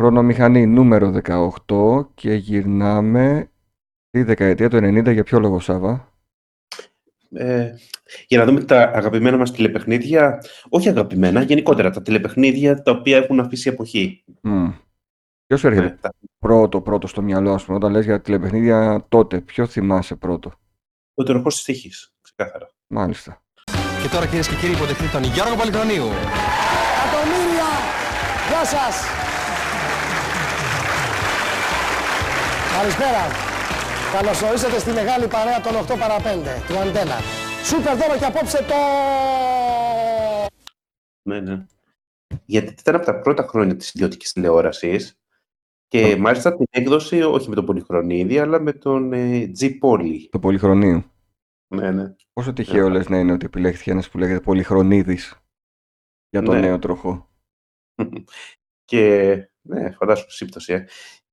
Χρονομηχανή νούμερο 18 και γυρνάμε στη δεκαετία του 90 για ποιο λόγο Σάβα; Ε, για να δούμε τα αγαπημένα μας τηλεπαιχνίδια, όχι αγαπημένα, γενικότερα τα τηλεπαιχνίδια τα οποία έχουν αφήσει εποχή. Mm. Ποιος σου έρχεται Ε, τα- πρώτο, πρώτο στο μυαλό, ας πούμε, όταν λες για τηλεπαιχνίδια τότε, ποιο θυμάσαι πρώτο; Ο τεροχός της τύχης, ξεκάθαρα. Μάλιστα. Και τώρα κυρίες και κύριοι υποδεχτείτε τον Γιώργο Πολυχρονίου. Εκατομμύρια! Γεια σας! Καλησπέρα. Καλώς ορίσατε στη μεγάλη παρέα των 8 παρα 5 του Αντένα. Σούπερ δώρο και απόψε το... Ναι, ναι. Γιατί ήταν από τα πρώτα χρόνια της ιδιωτικής τηλεόρασης και μάλιστα την έκδοση όχι με τον Πολυχρονίδη, αλλά με τον ε, G. Πόλη. Το Πολυχρονίου. Ναι, ναι. Πόσο τυχαίο λες να είναι ότι επιλέχθηκε ένας που λέγεται Πολυχρονίδης για τον Ναι. νέο τροχό. και ναι, φαντάσου σύμπτωση, ε.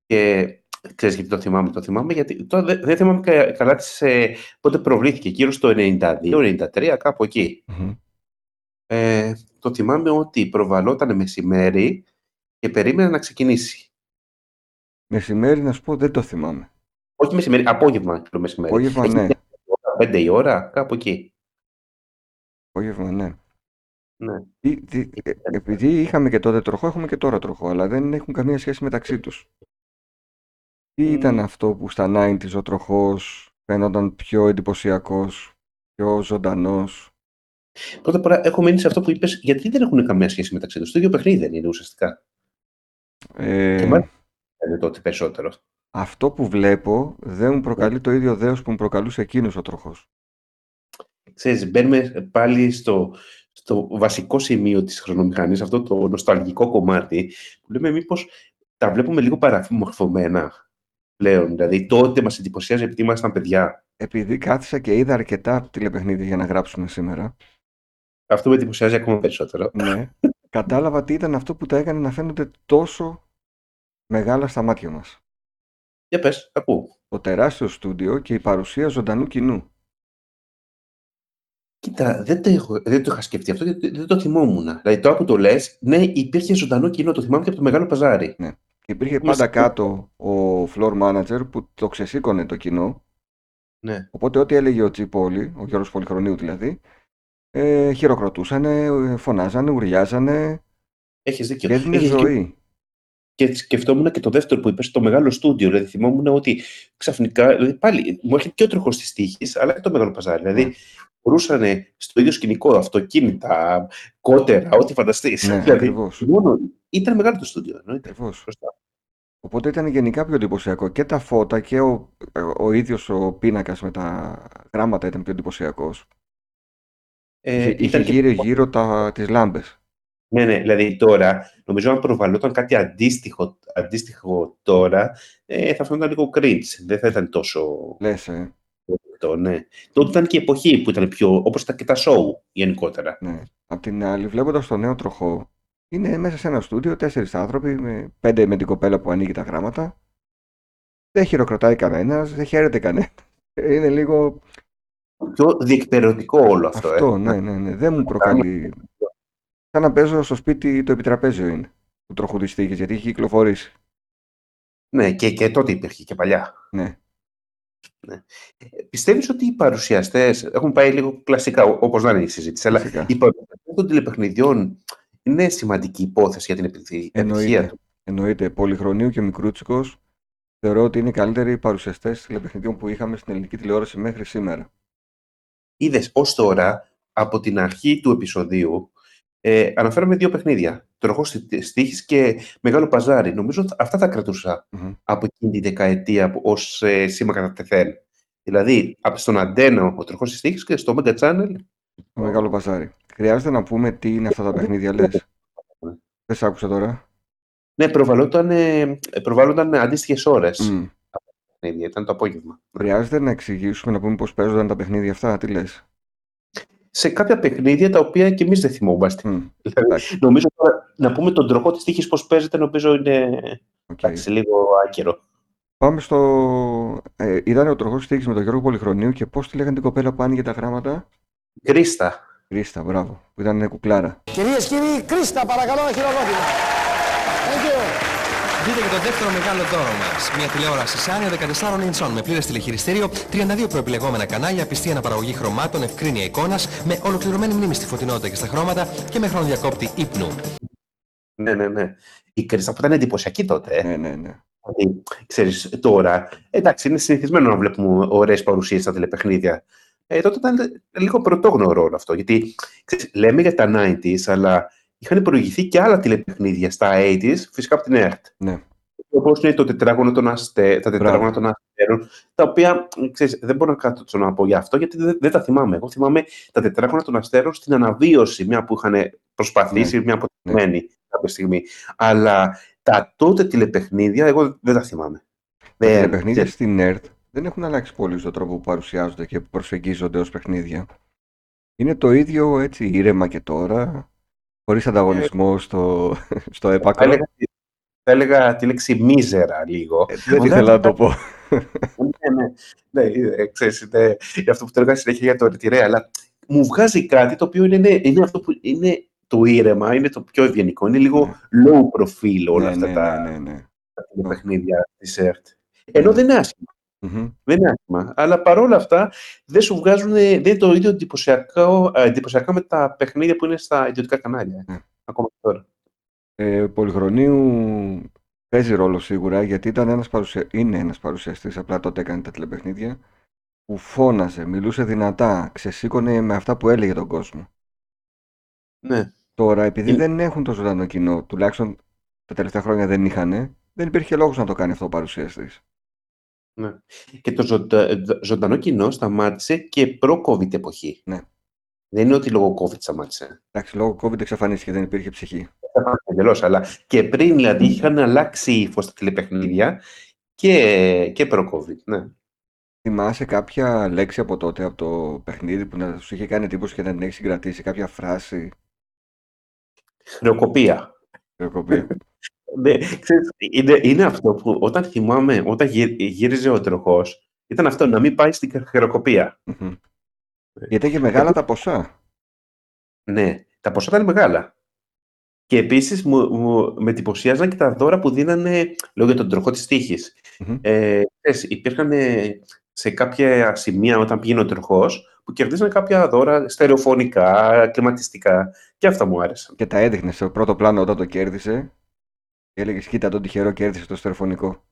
Και ξέρεις γιατί το θυμάμαι, το θυμάμαι γιατί τώρα δεν, δεν θυμάμαι κα- καλά τις, ε, πότε προβλήθηκε, γύρω στο 92-93, κάπου εκεί. Μμμ. Ε, το θυμάμαι ότι προβαλόταν μεσημέρι και περίμενα να ξεκινήσει. Μεσημέρι να σου πω δεν το θυμάμαι. Όχι μεσημέρι, απόγευμα το μεσημέρι. Απόγευμα Έχει ναι. μια ώρα, Πέντε η ώρα, κάπου εκεί. Απόγευμα ναι. Ναι. Τι- τι- ε, επειδή είχαμε και τότε τροχό, έχουμε και τώρα τροχό, αλλά δεν έχουν καμία σχέση μεταξύ τους. Τι ήταν Μμ. αυτό που στα 90's ο τροχός φαίνονταν πιο εντυπωσιακός, πιο ζωντανός; Πρώτα απ' όλα έχω μείνει σε αυτό που είπες, γιατί δεν έχουν καμία σχέση μεταξύ τους. Το ίδιο παιχνίδι δεν είναι ουσιαστικά. Ε, Και μάλιστα είναι τότε περισσότερο. αυτό που βλέπω δεν μου προκαλεί το ίδιο δέος που μου προκαλούσε εκείνος ο τροχός. Ξέρεις, μπαίνουμε πάλι στο, στο βασικό σημείο της χρονομηχανής, αυτό το νοσταλγικό κομμάτι, που λέμε μήπως τα βλέπουμε λίγο παραμορφωμένα πλέον. Δηλαδή τότε μας εντυπωσιάζει επειδή ήμασταν παιδιά. Επειδή κάθισα και είδα αρκετά τηλεπαιχνίδια για να γράψουμε σήμερα, Αυτό με εντυπωσιάζει ακόμα περισσότερο. ναι, κατάλαβα τι ήταν αυτό που τα έκανε να φαίνονται τόσο μεγάλα στα μάτια μας. Για πες, ακούω. Το τεράστιος στούντιο και η παρουσία ζωντανού κοινού. Κοίτα, δεν το, έχω, δεν το είχα σκεφτεί αυτό γιατί δεν το θυμόμουν. Δηλαδή τώρα που το λες, ναι, υπήρχε ζωντανό κοινό, το θυμάμαι και από το μεγάλο παζάρι. Και υπήρχε Είμαστε- πάντα κάτω ο floor manager που το ξεσήκωνε το κοινό. Ναι. Οπότε ό,τι έλεγε ο Τζι Πόλη, ο Γιώργος Πολυχρονίου δηλαδή, ε, χειροκροτούσανε, ε, φωνάζανε, ουριάζανε Έχεις δίκιο. και έδινε Έχεις δίκιο. Ζωή. Και σκεφτόμουν και το δεύτερο που είπες, το μεγάλο στούντιο. Δηλαδή θυμόμουν ότι ξαφνικά, δηλαδή πάλι μου έρχεται και ο τροχός της τύχης, αλλά και το μεγάλο παζάρι. Ναι. Δηλαδή μπορούσαν στο ίδιο σκηνικό αυτοκίνητα, κότερα, ό,τι φανταστείς. Ναι, δηλαδή, ακριβώς. μόνο, ήταν μεγάλο το στούντιο. Εννοείται. Ακριβώς. Σωστά. Οπότε ήταν γενικά πιο εντυπωσιακό. Και τα φώτα και ο, ο ίδιος ο πίνακας με τα γράμματα ήταν πιο εντυπωσιακός. Ε, είχε είχε ήταν και- γύρω γύρω τα, τις λάμπες. Ναι, ναι, δηλαδή τώρα, νομίζω αν προβαλόταν κάτι αντίστοιχο, αντίστοιχο τώρα, ε, θα φαίνονταν λίγο cringe. Δεν θα ήταν τόσο Λες, ε, το, ναι. Τότε ήταν και η εποχή που ήταν πιο, όπως τα και τα show γενικότερα. ναι. Απ' την άλλη, βλέποντας το νέο τροχό, είναι μέσα σε ένα στούντιο, τέσσερις άνθρωποι, με, πέντε με την κοπέλα που ανοίγει τα γράμματα. Δεν χειροκροτάει κανένας, δεν χαίρεται κανένας. Είναι λίγο Πιο διεκπαιρεωτικό όλο αυτό. αυτό, ε. ναι, ναι, ναι. Δεν μου προκαλεί. Σαν να παίζω στο σπίτι το επιτραπέζιο είναι του τροχού της τύχης, γιατί έχει κυκλοφορήσει. Ναι, και, και τότε υπήρχε και παλιά. Ναι. Ε, Πιστεύεις ότι οι παρουσιαστές έχουν πάει λίγο κλασικά, ό- όπως να είναι η συζήτηση, αλλά Φυσικά. οι παρουσιαστές των τηλεπαιχνιδιών είναι σημαντική υπόθεση για την επιτυχία Εννοείται. τους. Εννοείται. Πολυχρονίου και Μικρούτσικος θεωρώ ότι είναι οι καλύτεροι παρουσιαστές τηλεπαιχνιδιών που είχαμε στην ελληνική τηλεόραση μέχρι σήμερα. Είδες, ως τώρα, από την αρχή του επεισοδίου, ε, αναφέραμε δύο παιχνίδια. Τροχός της τύχης και Μεγάλο Παζάρι. Νομίζω ότι αυτά τα κρατούσα Μμμ. από εκείνη τη δεκαετία που- ως ε, σήμα κατά τεθέν. Δηλαδή, από στον Αντένο ο Τροχός της τύχης και στο Mega Channel Το μεγάλο παζάρι. Χρειάζεται να πούμε τι είναι αυτά τα παιχνίδια, λες. Δεν σ' άκουσα τώρα. Ναι, προβαλλόταν, ε, προβάλλονταν αντίστοιχες ώρες. Μμ. παιχνίδια, Ήταν το απόγευμα. Χρειάζεται να εξηγήσουμε, να πούμε πώς παίζονταν τα παιχνίδια αυτά, τι λες. Σε κάποια παιχνίδια τα οποία και εμείς δεν θυμόμαστε. Μμ. Δηλαδή, Εντάξει, νομίζω τώρα, να πούμε τον τροχό της τύχης πώς παίζεται, νομίζω είναι οκ. εντάξει, λίγο άκυρο. Πάμε στο... Ε, ήταν ο τροχός τύχης με τον Γιώργο Πολυχρονίου και πώς τη λέγανε την κοπέλα που άνοιγε τα γράμματα; Κρίστα. Κρίστα, μπράβο, που ήταν κουκλάρα. Κυρίες και κύριοι, Κρίστα παρακαλώ ένα χειροκρότημα. Thank you. Δείτε και το δεύτερο μεγάλο δώρο μας. Μια τηλεόραση Sanyo 14 ιντσών με πλήρες τηλεχειριστήριο, 32 προεπιλεγόμενα κανάλια, πιστή αναπαραγωγή χρωμάτων, ευκρίνεια εικόνας, με ολοκληρωμένη μνήμη στη φωτεινότητα και στα χρώματα και με χρονοδιακόπτη ύπνου. Ναι, ναι, ναι. Η Κριστάπ ήταν εντυπωσιακή τότε. ε. Ναι, ναι, ναι. Δηλαδή, ξέρεις, τώρα, εντάξει, είναι συνηθισμένο να βλέπουμε ωραίες παρουσίες στα τηλεπαιχνίδια. Ε, τότε ήταν λίγο πρωτόγνωρο όλο αυτό, γιατί ξέρεις, λέμε για τα 90s, αλλά είχαν προηγηθεί και άλλα τηλεπαιχνίδια στα 80s, φυσικά από την ΕΡΤ. ναι. Όπω είναι το τετράγωνο των αστε... τα τετράγωνα των αστέρων, τα οποία ξέρεις, δεν μπορώ να κάτσω να πω για αυτό, γιατί δεν, δεν τα θυμάμαι. Εγώ θυμάμαι τα τετράγωνα των αστέρων στην αναβίωση, μια που είχαν προσπαθήσει, μια αποτυχημένη κάποια στιγμή. Αλλά τα τότε τηλεπαιχνίδια, εγώ δεν τα θυμάμαι. Τα Δεν- τηλεπαιχνίδια δεν- στην ΕΡΤ δεν έχουν αλλάξει πολύ στον τρόπο που παρουσιάζονται και που προσεγγίζονται ως παιχνίδια. Είναι το ίδιο έτσι ήρεμα και τώρα, χωρίς ανταγωνισμό στο, στο θα, έπακρο. έλεγα, θα έλεγα τη λέξη μίζερα λίγο. Ε, δεν Ωραία. ήθελα να το πω. ναι, ναι, ναι, ε, ξέρεις, είναι για αυτό που το έλεγα συνέχεια για το ρετυρέ, αλλά μου βγάζει κάτι το οποίο είναι, είναι αυτό που είναι το ήρεμα, είναι το πιο ευγενικό, είναι λίγο low profile όλα ναι, αυτά ναι, τα, ναι, ναι, ναι. τα παιχνίδια της ΕΡΤ. Ενώ δεν είναι άσχημα. Μμμ. Δεν είναι άσχημα. Αλλά παρόλα αυτά δεν σου βγάζουν, δεν είναι το ίδιο εντυπωσιακό, ε, εντυπωσιακά με τα παιχνίδια που είναι στα ιδιωτικά κανάλια. Ναι. Ακόμα και τώρα. Ε, Πολυχρονίου παίζει ρόλο σίγουρα γιατί ήταν ένας παρουσια... είναι ένας παρουσιαστής, απλά τότε έκανε τα τηλεπαιχνίδια, που φώναζε, μιλούσε δυνατά, ξεσήκωνε με αυτά που έλεγε τον κόσμο. Ναι. Τώρα, επειδή Είναι- δεν έχουν το ζωντανό κοινό, τουλάχιστον τα τελευταία χρόνια δεν είχαν, δεν υπήρχε λόγος να το κάνει αυτό ο παρουσιαστής. Ναι. Και το ζωντα- ζωντανό κοινό σταμάτησε και προ-COVID εποχή. Ναι. Δεν είναι ότι λόγω COVID σταμάτησε. Εντάξει, λόγω COVID εξαφανίστηκε, δεν υπήρχε ψυχή. Εντελώς, αλλά και πριν δηλαδή είχαν αλλάξει ύφο στα τηλεπαιχνίδια και, και προ-COVID. Ναι. Θυμάσαι κάποια λέξη από τότε, από το παιχνίδι που να σου είχε κάνει εντύπωση και να την έχεις συγκρατήσει, κάποια φράση, Χρεοκοπία. περικοπή. Ναι, ξέρεις, είναι, είναι αυτό που όταν θυμάμαι, όταν γύ- γύριζε ο τροχός, ήταν αυτό να μην πάει στην χρεοκοπία. Μμμ. Γιατί είχε μεγάλα τα ποσά. Ναι, τα ποσά ήταν μεγάλα. Και επίσης μου, μου, με εντυπωσιάζαν και τα δώρα που δίνανε, λόγω για τον τροχό της τύχης. Μμμ. Ε, ξέρεις, υπήρχαν ε, σε κάποια σημεία όταν πήγαινε ο τροχός που κερδίζανε κάποια δώρα στερεοφωνικά, κλιματιστικά και αυτά μου άρεσαν. Και τα έδειχνες στο πρώτο πλάνο όταν το κέρδισε. Και έλεγες: Κοίτα τον τυχερό, κέρδισε το στερεοφωνικό.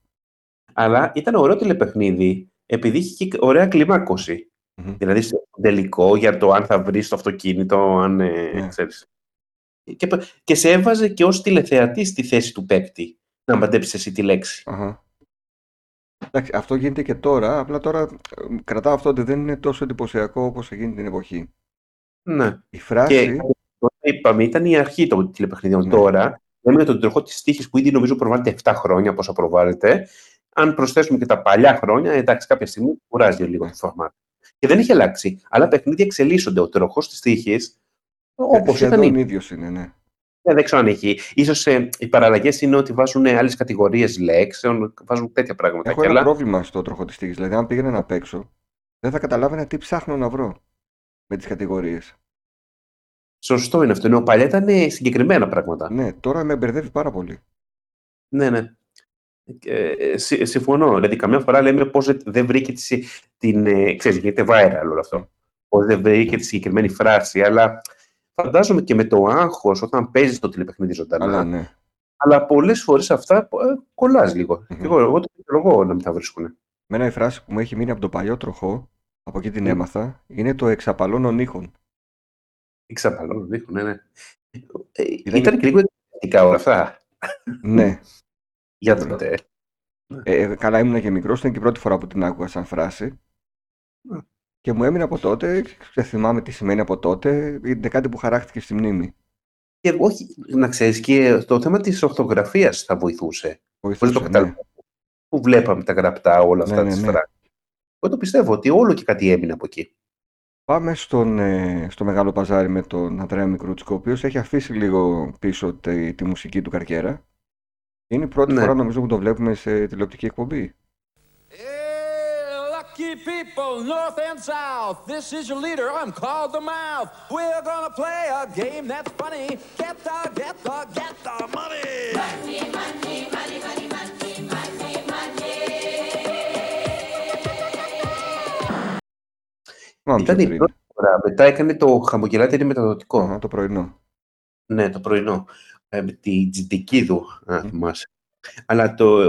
Αλλά ήταν ωραίο τηλεπαιχνίδι επειδή είχε και ωραία κλιμάκωση. Μμμ. Δηλαδή στο τελικό για το αν θα βρεις το αυτοκίνητο, αν ε, Ναι. ξέρεις. Και, π- και σε έβαζε και ως τηλεθεατής στη θέση του παίκτη να μαντέψεις εσύ τη λέξη. Αχα. Εντάξει, αυτό γίνεται και τώρα. Απλά τώρα ε, κρατάω αυτό ότι δεν είναι τόσο εντυπωσιακό όπως εκείνη την εποχή. Ναι. Η φράση. Και τότε είπαμε, ήταν η αρχή των τηλεπαιχνιδιών. Ναι. Τώρα, λέμε για τον τροχό της τύχης που ήδη νομίζω προβάλλεται 7 χρόνια, πόσο προβάλλεται. Αν προσθέσουμε και τα παλιά χρόνια, εντάξει, κάποια στιγμή κουράζει λίγο Ναι. το φορμάτ. Και δεν έχει αλλάξει. Αλλά παιχνίδια εξελίσσονται. Ο τροχός της τύχης, όπως ήταν. σχεδόν η- ίδιος είναι, ναι. Ε, δεν ξέρω αν έχει. Ίσως ε, οι παραλλαγές είναι ότι βάζουν άλλες κατηγορίες λέξεων, βάζουν τέτοια πράγματα. Έχω Και ένα άλλα- πρόβλημα στο τροχό της τύχης. Δηλαδή, αν πήγαινα να παίξω, δεν θα καταλάβαινα τι ψάχνω να βρω με τις κατηγορίες. Σωστό είναι αυτό. Ενώ παλιά ήταν ε, συγκεκριμένα πράγματα. Ναι, τώρα με μπερδεύει πάρα πολύ. Ναι, ναι. Ε, συ- συμφωνώ. Δηλαδή, καμιά φορά λέμε πώς δεν βρήκε τη, την. Ε, ξέρεις, γίνεται viral όλο αυτό. Πώς δεν βρήκε τη συγκεκριμένη φράση. Αλλά φαντάζομαι και με το άγχος όταν παίζεις το τηλεπαιχνίδι ζωντανά. Αλλά Αλλά, ναι. πολλές φορές αυτά ε, κολλάς λίγο. Μμμ. Και εγώ, εγώ το επιλογώ να μην τα βρίσκουν. Μένα η φράση που μου έχει μείνει από τον παλιό τροχό, από εκεί την Μμ. έμαθα, είναι το εξαπαλώνων ήχων. Εξαπαλώνω, δείχνουν, ναι, ναι. Ε, Ήταν- ήταν και λίγο εκπαιδευτικά όλα αυτά. ναι. Για Βέβαια. τότε. Ε, ε, καλά, ήμουν και μικρός, ήταν και η πρώτη φορά που την άκουγα σαν φράση. Μμ. Και μου έμεινε από τότε, δεν θυμάμαι τι σημαίνει από τότε, είναι κάτι που χαράχτηκε στη μνήμη. Και όχι, να ξέρεις, και το θέμα της ορθογραφίας θα βοηθούσε. Πώς Βοηθούσε, το ναι. καταλαβαίνω. Που βλέπαμε τα γραπτά όλα αυτά Ναι, ναι, τις ναι. φράσεις. Εγώ το πιστεύω ότι όλο και κάτι έμεινε από εκεί. Πάμε στον, ε, στο Μεγάλο Παζάρι με τον Αντρέα Μικρούτσικο, ο οποίος έχει αφήσει λίγο πίσω τη, τη μουσική του καριέρα. Είναι η πρώτη Ναι. φορά νομίζω που το βλέπουμε σε τηλεοπτική εκπομπή. Hey, lucky people, north and south. This is your leader. I'm called the mouth. We're gonna play a game that's funny. Get the, get the, get the money. Θυμάμαι Ήταν ποιο η είναι. πρώτη φορά. Μετά έκανε το χαμογελάτε είναι μεταδοτικό. Αχα, το πρωινό. Ναι, το πρωινό. Ε, με τη Τζιτικίδου, αν Μμ. θυμάσαι. Αλλά το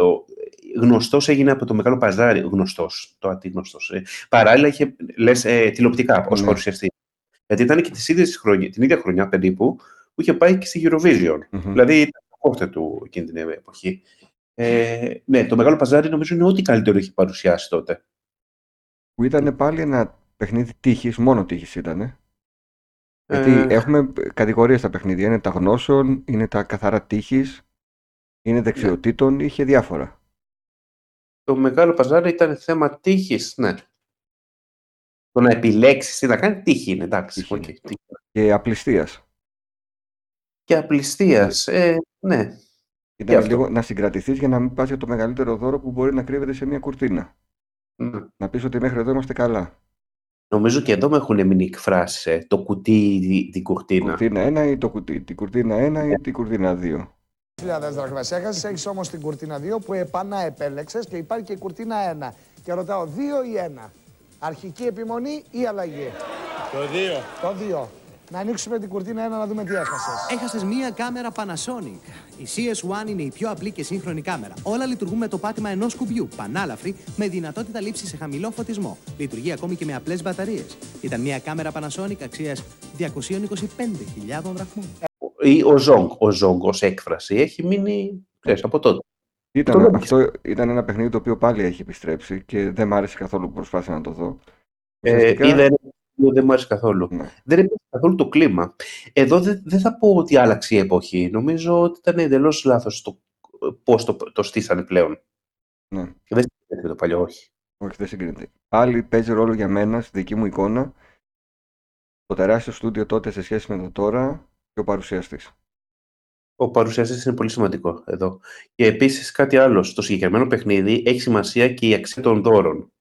γνωστός έγινε από το Μεγάλο Παζάρι. Γνωστός, το αντίγνωστος. Ε, παράλληλα είχε, λες, ε, τηλεοπτικά ως Ναι. παρουσιαστή. Γιατί ήταν και τις ίδιες χρονιά, την ίδια χρονιά περίπου που είχε πάει και στη Eurovision. Μμμ. Δηλαδή ήταν το κόρτε του εκείνη την εποχή. Ε, ναι, το Μεγάλο Παζάρι νομίζω είναι ό,τι καλύτερο έχει παρουσιάσει τότε. Που ήταν πάλι ένα παιχνίδι τύχης, μόνο τύχης ήταν. Γιατί Ε, έχουμε κατηγορίες στα παιχνίδια. Είναι τα γνώσεων, είναι τα καθαρά τύχης, Ναι. είναι δεξιοτήτων, είχε διάφορα. Το Μεγάλο Παζάρι ήταν θέμα τύχης, ναι. Το να επιλέξεις τι να κάνει, τύχη είναι, εντάξει. Τύχη οκ, είναι. τύχη. Και απληστίας. Και απληστίας, ε, ναι. Ήταν αυτό. λίγο να συγκρατηθείς για να μην πας για το μεγαλύτερο δώρο που μπορεί να κρύβεται σε μια κουρτίνα. Μμ. Να πεις ότι μέχρι εδώ είμαστε καλά. Νομίζω και εδώ με έχουν μείνει εκφράσεις, ε, το κουτί, τη- την κουρτίνα. Κουρτίνα 1 ή το κουτί. Την κουρτίνα 1 ή την κουρτίνα 2. 2.000 δραχμές έχασες, έχεις όμως την κουρτίνα 2 που επανά επέλεξες και υπάρχει και η κουρτίνα 1. Και ρωτάω 2 ή 1. Αρχική επιμονή ή αλλαγή; Το 2. Το 2. Να ανοίξουμε την κουρτίνα 1 να δούμε τι έχασες. Έχασες μία κάμερα Panasonic. Η CS1 είναι η πιο απλή και σύγχρονη κάμερα. Όλα λειτουργούν με το πάτημα ενός κουμπιού, πανάλαφρη, με δυνατότητα λήψης σε χαμηλό φωτισμό. Λειτουργεί ακόμη και με απλές μπαταρίες. Ήταν μία κάμερα Panasonic αξίας 225.000 δραχμών. Ή ο Ζόγκ, ο Ζόγκ ως έκφραση έχει μείνει, ξέρεις, από τότε. Το Ήταν, λέω. αυτό ήταν ένα παιχνίδι το οποίο πάλι έχει επιστρέψει και δεν μ' άρεσε καθόλου που προσπάθησα να το δω. Ε, Ουσιαστικά- είδα ένα που δεν μου άρεσε καθόλου. Ναι. Δεν έπαιξε καθόλου το κλίμα. Εδώ δεν, δεν θα πω ότι άλλαξε η εποχή. Νομίζω ότι ήταν εντελώς λάθος το πώς το, το στήσανε πλέον. Ναι. Δεν συγκρίνεται με το παλιό, όχι. Όχι, δεν συγκρίνεται. Πάλι παίζει ρόλο για μένα, στη δική μου εικόνα, το τεράστιο στούντιο τότε σε σχέση με το τώρα και ο παρουσιαστής. Ο παρουσιαστής είναι πολύ σημαντικό εδώ. Και επίσης κάτι άλλο. Στο συγκεκριμένο παιχνίδι έχει σημασία και η αξία των δώρων.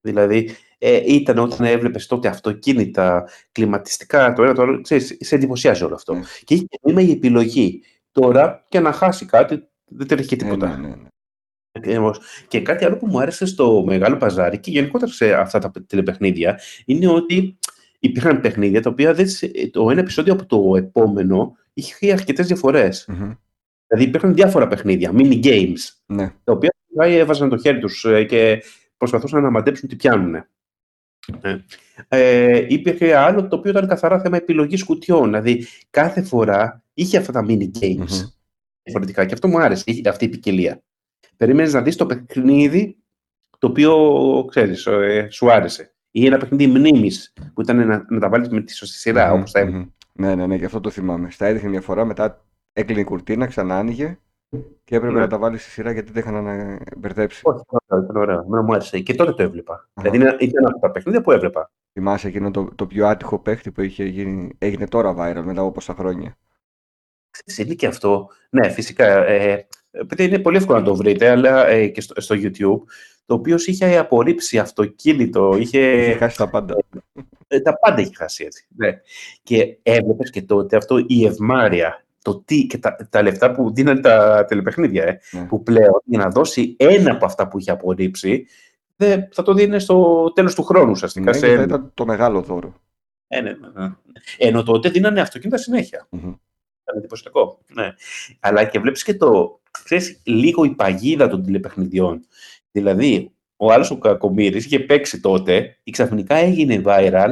Δηλαδή, ε, ήταν όταν έβλεπες τότε αυτοκίνητα, κλιματιστικά, το ένα το άλλο, ξέρεις, σε εντυπωσιάζει όλο αυτό. Ναι. Και είχε και νόημα η επιλογή. Τώρα, και να χάσει κάτι, δεν τρέχει και Ε, τίποτα. ναι, ναι, ναι. Ακριβώς. Και κάτι άλλο που μου άρεσε στο Μεγάλο Παζάρι και γενικότερα σε αυτά τα τηλεπαιχνίδια είναι ότι υπήρχαν παιχνίδια τα οποία δεν, σε- το ένα επεισόδιο από το επόμενο είχε αρκετές διαφορές. Μμμ. Δηλαδή υπήρχαν διάφορα παιχνίδια, mini games, Ναι. τα οποία πάει έβαζαν το χέρι τους και προσπαθούσαν να μαντέψουν τι πιάνουν. Ε, ε, υπήρχε άλλο το οποίο ήταν καθαρά θέμα επιλογής κουτιών. Δηλαδή κάθε φορά είχε αυτά τα mini games Μμμ. διαφορετικά και αυτό μου άρεσε, είχε αυτή η ποικιλία. Περίμενες να δεις το παιχνίδι το οποίο, ξέρεις, ε, σου άρεσε. Ή ένα παιχνίδι μνήμης που ήταν να, να τα βάλεις με τη σωστή σειρά, Μμμ, όπως τα έβαλες. μμμ. Ναι, ναι, ναι, και αυτό το θυμάμαι. Στα έδειχνε μια φορά, μετά έκλεινε η κουρτίνα, ξανά άνοιγε και έπρεπε Ναι. να τα βάλεις στη σειρά γιατί δεν είχαν να μπερδέψει. Όχι, ωραίο, ήταν ωραίο. Εμένα μου άρεσε. Και τότε το έβλεπα. Δηλαδή ήταν- ήταν από τα παιχνίδια που έβλεπα. Θυμάσαι εκείνο το, το πιο άτυχο παίχτη που είχε γίνει, έγινε τώρα viral μετά από πόσα χρόνια. Ξέρεις, είναι και αυτό. Ναι, φυσικά. Ε, επειδή είναι πολύ εύκολο να το βρείτε, αλλά ε, και στο, στο YouTube, το οποίος είχε απορρίψει αυτοκίνητο, είχε, Είχε χάσει τα πάντα. ε, τα πάντα είχε χάσει έτσι. Ναι. Και έβλεπες και τότε αυτό η ευμάρεια, το τι, και τα, τα λεφτά που δίνανε τα τηλεπαιχνίδια, ε, Ναι. που πλέον για να δώσει ένα από αυτά που είχε απορρίψει, δεν, θα το δίνει στο τέλος του χρόνου ουσιαστικά. Ναι, σε- και θα ήταν το μεγάλο δώρο. Ε, ναι, ναι, ναι. Ενώ τότε δίνανε αυτοκίνητα συνέχεια. Μμμ. Ήταν εντυπωσιακό. Ναι. Αλλά και βλέπεις και το. Ξέρεις, λίγο η παγίδα των τηλεπαιχνιδιών. Δηλαδή, ο άλλος ο Κακομήρη είχε παίξει τότε και ξαφνικά έγινε viral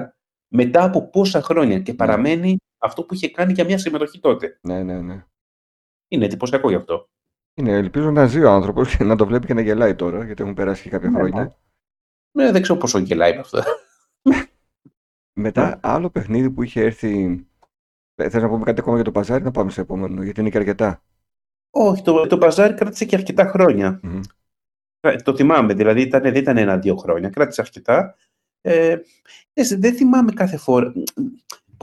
μετά από πόσα χρόνια και παραμένει αυτό που είχε κάνει για μια συμμετοχή τότε. Ναι, ναι, ναι. Είναι εντυπωσιακό γι' αυτό. Είναι, ελπίζω να ζει ο άνθρωπος και να το βλέπει και να γελάει τώρα, γιατί έχουν περάσει και κάποια Ναι, χρόνια. Ναι, δεν ξέρω πόσο γελάει με αυτό. Μετά, Ναι. άλλο παιχνίδι που είχε έρθει. Θες να πούμε κάτι ακόμα για το παζάρι, να πάμε σε επόμενο, γιατί είναι και αρκετά. Όχι, το, το μπαζάρι κράτησε και αρκετά χρόνια. Μμμ. Ε, Το θυμάμαι, δηλαδή ήταν, δεν ήταν ένα-δύο χρόνια, κράτησε αρκετά. Ε, δεν- δεν θυμάμαι κάθε φορά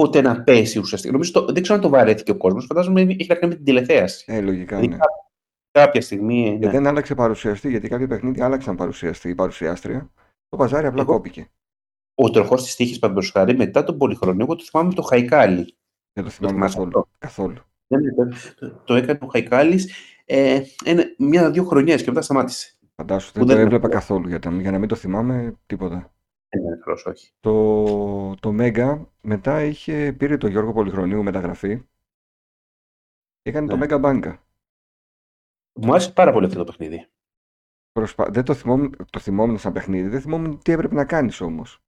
ποτέ να πέσει ουσιαστικά. Νομίζω το, δεν ξέρω αν το βαρέθηκε ο κόσμος. Φαντάζομαι έχει να κάνει με την τηλεθέαση. Ε, λογικά Δηλαδή, ναι. Κάποια στιγμή. Και Ναι. δεν άλλαξε παρουσιαστή, γιατί κάποια παιχνίδια άλλαξαν παρουσιαστή ή παρουσιάστρια. Το παζάρι απλά Εγώ- κόπηκε. Ο τροχός της τύχης, παραδείγματο χάρη, μετά τον πολυχρονίο, εγώ το θυμάμαι με το Χαϊκάλι. Δεν το θυμάμαι θυμάσαι καθόλου. αυτό; καθόλου. Δεν είναι, το, το έκανε ο Χαϊκάλι ε, ένα- μια-δύο χρονιές και μετά σταμάτησε. Φαντάσου, Που δεν το δεν- έβλεπα καθόλου. Για, τα- για να μην το θυμάμαι τίποτα. Ε, ναι, είναι καλός, όχι. Το, το Mega μετά είχε, πήρε το Γιώργο Πολυχρονίου μεταγραφή και έκανε Ναι. το Mega Banka. Μου άρεσε πάρα πολύ αυτό το παιχνίδι. Προσπα... Δεν το θυμόμουν, το θυμόμουν σαν παιχνίδι, δεν θυμόμουν τι έπρεπε να κάνεις όμως.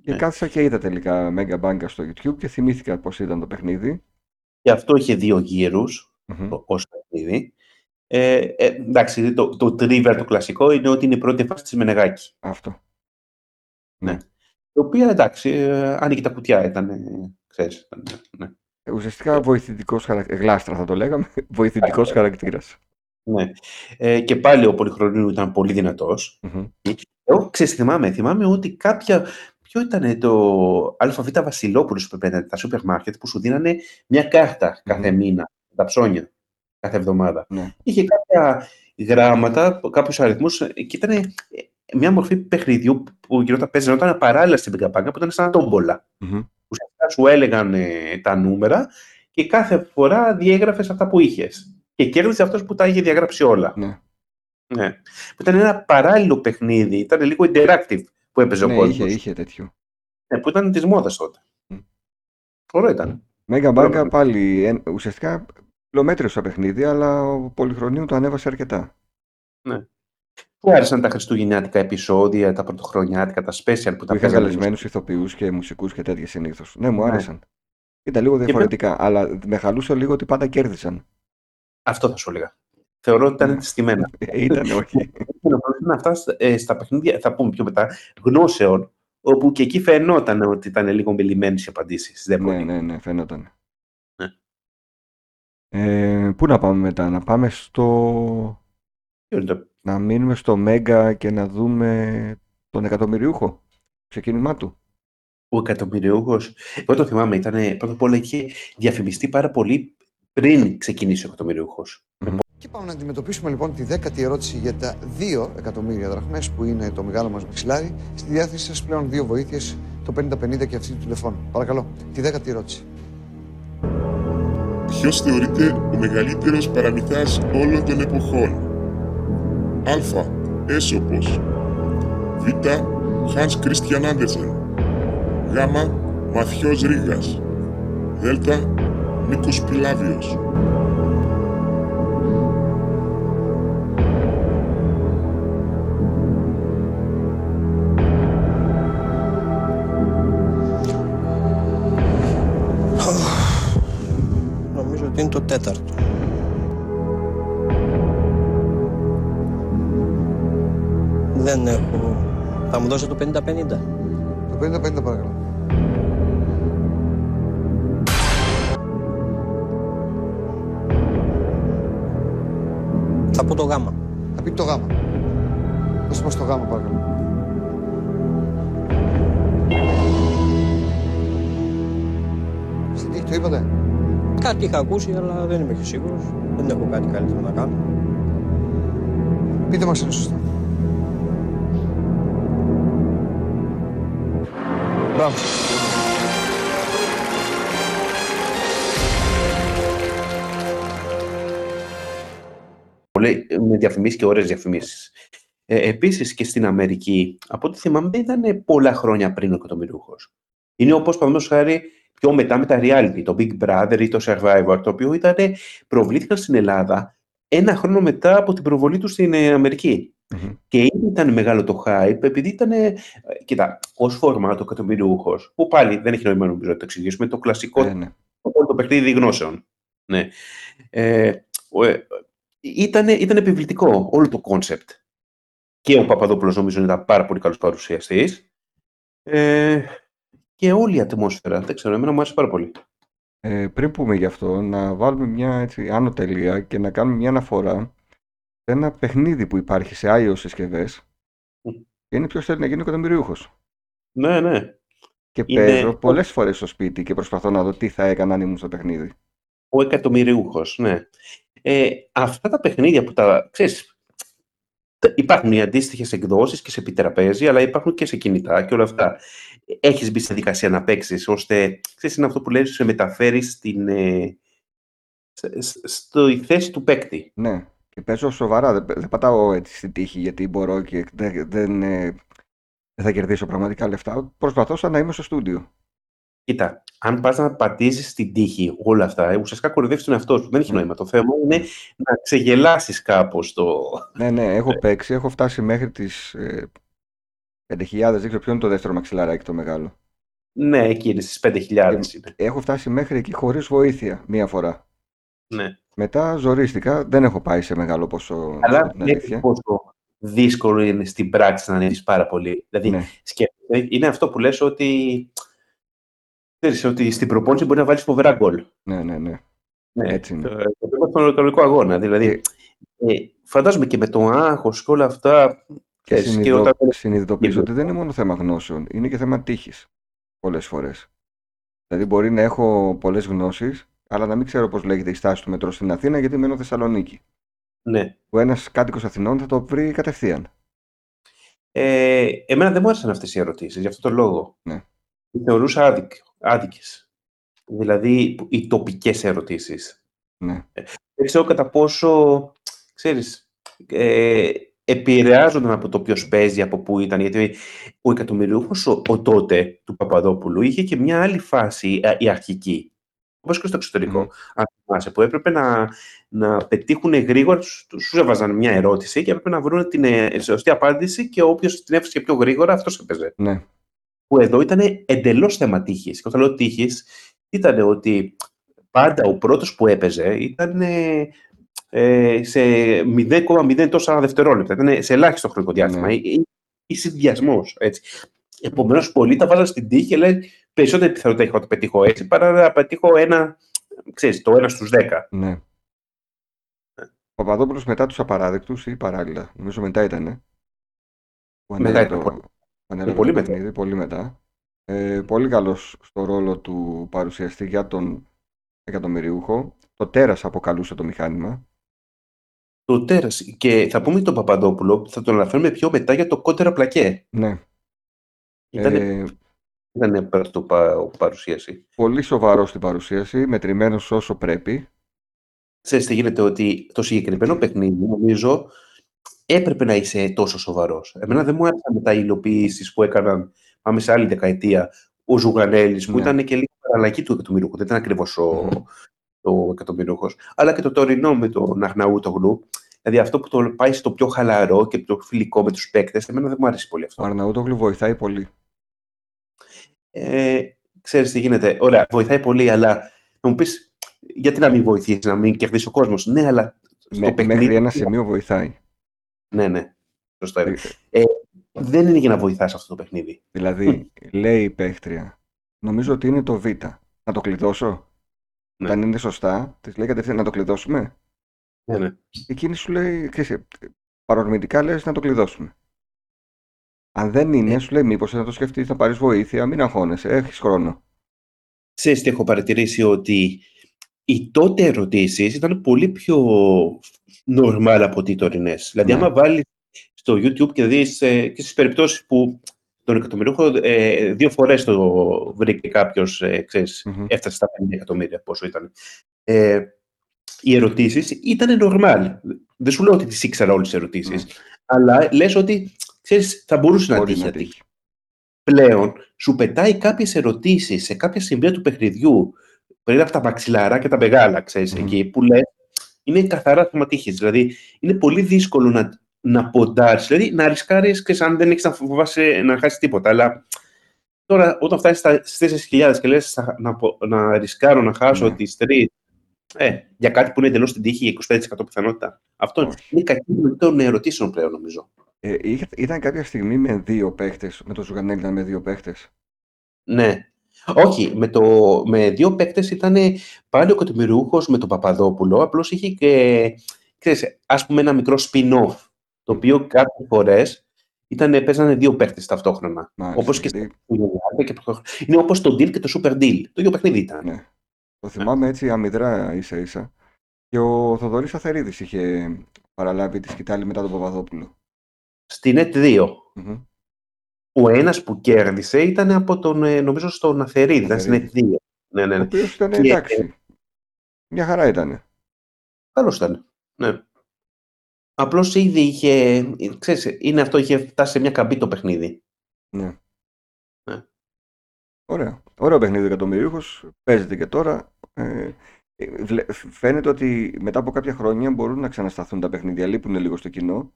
Και Ναι. κάθισα και είδα τελικά Mega Banka στο YouTube και θυμήθηκα πώς ήταν το παιχνίδι. Και αυτό είχε δύο γύρους Μμμ. ως παιχνίδι. Ε, ε, εντάξει, το, το trivial, το κλασικό, είναι ότι είναι η πρώτη φάση της Μενεγάκη. Αυτό. Ναι. Το οποίο εντάξει, ε, άνοιγε τα κουτιά, ήταν. ε, Ξέρεις, ήταν, ναι. Ε, Ουσιαστικά βοηθητικός χαρακτήρας, γλάστρα θα το λέγαμε, βοηθητικός χαρακτήρας. ναι. Ε, και πάλι ο Πολυχρονίου ήταν πολύ δυνατός. Μμμ. Εγώ ξέρεις, θυμάμαι, θυμάμαι ότι κάποια. Ποιο ήταν το ΑΒ Βασιλόπουλος που έπαιρνε τα σούπερ μάρκετ που σου δίνανε μια κάρτα κάθε μήνα, τα ψώνια, κάθε εβδομάδα. Ναι. Είχε κάποια γράμματα, κάποιους αριθμούς και ήταν ε, μια μορφή παιχνιδιού που γινόταν παίζονταν παράλληλα στην Πικαπάγκα που ήταν σαν τόμπολα. Μμμ. Ουσιαστικά σου έλεγαν ε, τα νούμερα και κάθε φορά διέγραφες αυτά που είχες. Και κέρδισε αυτός που τα είχε διαγράψει όλα. Ναι, Ναι. Που ήταν ένα παράλληλο παιχνίδι, ήταν λίγο interactive που έπαιζε ο ναι κόσμος. είχε, είχε τέτοιο. Ναι, που ήταν της μόδας τότε. Μμ. Ωραίο ήταν. Mega Μπράβο. Banka πάλι ε, ουσιαστικά κιλομέτριο σαν παιχνίδι, αλλά ο Πολυχρονίου το ανέβασε αρκετά. Που άρεσαν τα χριστουγεννιάτικα επεισόδια, τα πρωτοχρονιάτικα, τα special που Που τα είχαν παίζανε. καλεσμένους ηθοποιούς και μουσικούς και τέτοια συνήθως. Ναι, μου Ναι. άρεσαν. Ήταν λίγο διαφορετικά, αλλά με χαλούσε λίγο ότι πάντα κέρδισαν. Αυτό θα σου έλεγα. Θεωρώ ότι ήταν Ναι. στημένα. Ε, Ήταν, όχι. Είναι αυτά στα- ε, στα παιχνίδια, θα πούμε πιο μετά, γνώσεων, όπου και εκεί φαινόταν ότι ήταν λίγο μιλημένε οι απαντήσεις. Δεν ναι, μπορεί. ναι, ναι, φαίνονταν. Ναι. Ε, πού να πάμε μετά, να πάμε στο. Ποιο είναι το- να μείνουμε στο Μέγκα και να δούμε τον εκατομμυριούχο. Ξεκίνημά του. Ο εκατομμυριούχος. Εγώ το θυμάμαι, ήταν πρώτα απ' όλα είχε διαφημιστεί πάρα πολύ πριν ξεκινήσει ο εκατομμυριούχος. Και πάμε να αντιμετωπίσουμε λοιπόν τη δέκατη ερώτηση για τα 2 εκατομμύρια δραχμές που είναι το μεγάλο μας μαξιλάρι. Στη διάθεση σας πλέον δύο βοήθειες, το 50-50 και αυτή του τηλεφώνου. Παρακαλώ, τη δέκατη ερώτηση. Ποιος θεωρείται ο μεγαλύτερος παραμυθάς όλων των εποχών; Α. Έσωπος Β. Hans Christian Andersen Γ. Μαθιός Ρήγας Δ. Νίκος Πιλάβιος Νομίζω ότι είναι το τέταρτο. Θα μου δώσω το 50-50. Το 50-50 παρακαλώ. Θα πω το γάμα. Θα πει το γάμα. Δώστε μας το γάμα παρακαλώ. Στην τύχη το είπατε; Κάτι είχα ακούσει, αλλά δεν είμαι και σίγουρος. Δεν έχω κάτι καλύτερο να κάνω. Πείτε μας είναι σωστό. Μπράβο. Πολύ, με διαφημίσεις και ωραίες διαφημίσεις. Ε, Επίσης και στην Αμερική, από ό,τι θυμάμαι, δεν ήταν πολλά χρόνια πριν ο εκατομμυριούχος. Είναι όπως παραδείγματος χάρη πιο μετά με τα reality, το Big Brother ή το Survivor, το οποίο ήταν, προβλήθηκαν στην Ελλάδα ένα χρόνο μετά από την προβολή τους στην ε, Αμερική. Μμμ. Και ήδη ήταν μεγάλο το hype, επειδή ήταν. ε, Κοίτα, ως φορμάτο εκατομμυριούχος, που πάλι δεν έχει νόημα νομίζω να το εξηγήσουμε, το κλασικό Ε, ναι. το παιχνίδι γνώσεων. Ναι. Ε, ο- ε, ήταν, ήταν επιβλητικό όλο το κόνσεπτ. Και ο Παπαδόπουλος νομίζω ήταν πάρα πολύ καλός παρουσιαστής. Ε, και όλη η ατμόσφαιρα, δεν ξέρω, εμένα μου άρεσε πάρα πολύ. Ε, πριν πούμε γι' αυτό, να βάλουμε μια έτσι, άνω τελεία και να κάνουμε μια αναφορά σε ένα παιχνίδι που υπάρχει σε iOS συσκευές Μμ. και είναι ποιο θέλει να γίνει ο εκατομμυριούχος. Ναι, ναι. Και Είναι- παίζω πολλές φορές στο σπίτι και προσπαθώ να δω τι θα έκανα αν ήμουν στο παιχνίδι. Ο εκατομμυριούχος, ναι. Ε, αυτά τα παιχνίδια που τα, ξέρεις, τα- υπάρχουν οι αντίστοιχες εκδόσεις και σε επιτραπέζι, αλλά υπάρχουν και σε κινητά και όλα αυτά. Έχεις μπει στη δικασία να παίξεις, ώστε, ξέρεις, είναι αυτό που λέει, σε μεταφέρεις στην, ε, σε- σε- στη θέση του παίκτη. Ναι, και παίζω σοβαρά. Δεν, δεν πατάω έτσι στην τύχη γιατί μπορώ και δεν, δεν, ε, δεν θα κερδίσω πραγματικά λεφτά. Προσπαθώ σαν να είμαι στο στούντιο. Κοίτα, αν πας να πατήσεις την τύχη όλα αυτά, ε, ουσιαστικά κορυδεύει τον εαυτό σου. Δεν έχει Ναι. νόημα. Το θέμα είναι να ξεγελάσεις κάπως το. Ναι, ναι, έχω παίξει, έχω φτάσει μέχρι τις ε, 5.000, δεν ξέρω ποιο είναι το δεύτερο μαξιλαράκι το μεγάλο. Ναι, εκείνε τι 5.000 είναι. Έχω φτάσει μέχρι εκεί χωρίς βοήθεια μία φορά. Ναι. Μετά ζορίστηκα, δεν έχω πάει σε μεγάλο ποσό. Αλλά την βλέπει αλήθεια. πόσο δύσκολο είναι στην πράξη να ανέβει πάρα πολύ. Δηλαδή, Ναι. σκέφτεσαι, είναι αυτό που λες ότι. Ξέρεις, ότι στην προπόνηση μπορεί να βάλεις φοβερά γκολ. Ναι, ναι, ναι. Ναι, Έτσι είναι. Το, το θέμα στον κανονικό αγώνα. Δηλαδή, ε, φαντάζομαι και με το άγχος και όλα αυτά. Και ξέρεις, και συνειδητο... όταν- συνειδητοποιήσω ότι δεν είναι μόνο θέμα γνώσεων, είναι και θέμα τύχης πολλές φορές. Δηλαδή μπορεί να έχω πολλές γνώσεις, αλλά να μην ξέρω πώς λέγεται η στάση του μετρό στην Αθήνα γιατί μένω Θεσσαλονίκη. Ναι. Ο ένας κάτοικος Αθηνών θα το βρει κατευθείαν. Ε, εμένα δεν μου άρεσαν αυτές οι ερωτήσεις, γι' αυτό το λόγο. Ναι. Τι θεωρούσα άδικ, άδικες. Δηλαδή, οι τοπικές ερωτήσεις. Ναι. Δεν ξέρω κατά πόσο, ξέρεις, ε, επηρεάζονταν από το ποιος παίζει, από πού ήταν, γιατί ο εκατομμυριούχος ο, ο τότε του Παπαδόπουλου είχε και μια άλλη φάση, ε, η αρχική, όπως και στο εξωτερικό, Μμμ. αν θυμάσαι, που έπρεπε να, να πετύχουν γρήγορα, τους, τους έβαζαν μια ερώτηση και έπρεπε να βρουν την ε, σωστή απάντηση και όποιος την έφτιαξε πιο γρήγορα, αυτός έπαιζε. Ναι. Που εδώ ήταν εντελώς θέμα τύχης. Και όταν λέω τύχης, ήταν ότι πάντα ο πρώτος που έπαιζε ήταν ε, ε, σε 0,0 τόσα δευτερόλεπτα. Ήταν σε ελάχιστο χρονικό διάστημα. Ναι. Ή, ή, ή συνδυασμός. Επομένως, πολλοί τα βάζαν στην τύχη και λένε περισσότερη πιθανότητα έχω να το πετύχω έτσι παρά να πετύχω ένα, ξέρεις, το ένα στους 10. Ναι. Ο Παπαδόπουλος μετά τους απαράδεκτους ή παράλληλα, νομίζω μετά ήτανε. Που Μετά ανέλαβε ήταν, το, πολύ- που ανέλαβε πολύ το μετά. παιχνίδι, πολύ μετά. Ε, πολύ καλός στο ρόλο του παρουσιαστή για τον εκατομμυριούχο. Το τέρας αποκαλούσε το μηχάνημα. Το τέρας. Και θα πούμε τον Παπαδόπουλο, θα τον αναφέρουμε πιο μετά για το κότερα πλακέ. Ναι. Ήταν, Ε, ήταν το πα, παρουσίαση. πολύ σοβαρό στην παρουσίαση, μετρημένος όσο πρέπει. Ξέρεις τι γίνεται, ότι το συγκεκριμένο παιχνίδι, νομίζω, έπρεπε να είσαι τόσο σοβαρός. Εμένα δεν μου άρεσαν μετά οι υλοποιήσεις που έκαναν, πάμε σε άλλη δεκαετία, ο Ζουγανέλης, που Ναι. ήταν και λίγο παραλλαγή του εκατομμυριούχου. Δεν ήταν ακριβώς ο, Μμμ. ο εκατομμυριούχος. Αλλά και το τωρινό με τον Αγναούτογλου. Δηλαδή αυτό που το πάει στο πιο χαλαρό και το φιλικό με τους παίκτες, εμένα δεν μου άρεσε πολύ αυτό. Ο Αρναούτογλου βοηθάει πολύ. Ε, ξέρεις τι γίνεται. Ωραία, βοηθάει πολύ, αλλά να μου πεις, γιατί να μην βοηθήσει, να μην κερδίσει ο κόσμος; Ναι, αλλά στο Με, παιχνίδι... μέχρι ένα σημείο βοηθάει. Ναι, ναι. Σωστά είναι. Ε, Δεν είναι για να βοηθάς αυτό το παιχνίδι. Δηλαδή, λέει η παίχτρια, νομίζω ότι είναι το Β. Να το κλειδώσω. Ναι. Όταν είναι σωστά, της λέει κατευθείαν να το κλειδώσουμε. Ναι, ναι. Εκείνη σου λέει, ξέρεις, παρορμητικά λες να το κλειδώσουμε. Αν δεν είναι, Ε. σου λέει μήπως να το σκεφτείς, θα πάρεις βοήθεια, μην αγχώνεσαι, έχεις χρόνο. Ξέρεις τι έχω παρατηρήσει ότι οι τότε ερωτήσεις ήταν πολύ πιο normal από ότι οι τωρινές. Δηλαδή, Ναι. άμα βάλεις στο YouTube και δεις ε, και στις περιπτώσεις που τον εκατομμυρίουχο ε, δύο φορές το βρήκε κάποιος, ε, ξέρεις, Μμμ. έφτασε στα 50 εκατομμύρια, πόσο ήταν. Ε, οι ερωτήσεις ήταν normal. Δεν σου λέω ότι τις ήξερα όλες τις ερωτήσεις, αλλά λες ότι, ξέρεις, θα μπορούσε να Μπορεί τύχει. να να τύχει. τύχει. Πλέον, σου πετάει κάποιες ερωτήσεις σε κάποια σημεία του παιχνιδιού, πριν από τα μαξιλαρά και τα μεγάλα, ξέρεις, Μμμ. εκεί, που λες, είναι καθαρά θέμα τύχης. Δηλαδή, είναι πολύ δύσκολο να, να ποντάρεις, δηλαδή να ρισκάρεις και αν δεν έχεις να φοβάσαι να χάσεις τίποτα. Αλλά τώρα, όταν φτάσεις στα- στις 4.000 και λες θα- να, πο- να ρισκάρω να χάσω Ναι. τις τρεις, ε, για κάτι που είναι εντελώς στην τύχη, 25% πιθανότητα. Αυτό Όχι. είναι κακή των ερωτήσεων πλέον, νομίζω. Ε, είχε- ήταν κάποια στιγμή με δύο παίχτες, με το Ζουγανέλη ήταν με δύο παίχτες. Ναι. Όχι, με, το, με δύο παίκτες ήταν πάλι ο Κοτιμιρούχος με τον Παπαδόπουλο, απλώς είχε και, ξέρεις, ας πούμε ένα μικρό spin-off, το οποίο κάποιες φορές ήταν, παίζανε δύο παίκτες ταυτόχρονα. Μάλιστα, όπως και γιατί- στο Γιωργάκη και προ- Είναι όπως το Deal και το Super Deal. Το ίδιο παιχνίδι ήταν. Ναι. Το θυμάμαι έτσι αμυδρά ίσα ίσα. Και ο Θοδωρής Αθερίδης είχε παραλάβει τη σκητάλη μετά τον Παπαδόπουλο. Στην ΕΤ 2. Μμμ. Ο ένας που κέρδισε ήταν από τον, ε, νομίζω, στον Αθερίδη, ήταν στην ΕΤ Αθερίδη. 2. Ναι, ναι, Ο ναι. οποίος ήταν Και- εντάξει. Μια χαρά ήταν. Καλώς ήταν. Ναι. Απλώς ήδη είχε, ξέρεις, είναι αυτό, είχε φτάσει σε μια καμπή το παιχνίδι. Ναι. Ναι. Ωραία. Ωραίο παιχνίδι εκατομμυρίουχος. Παίζεται και τώρα. Ε, ε, βλε- φαίνεται ότι μετά από κάποια χρόνια μπορούν να ξανασταθούν τα παιχνίδια. Λείπουν λίγο στο κοινό.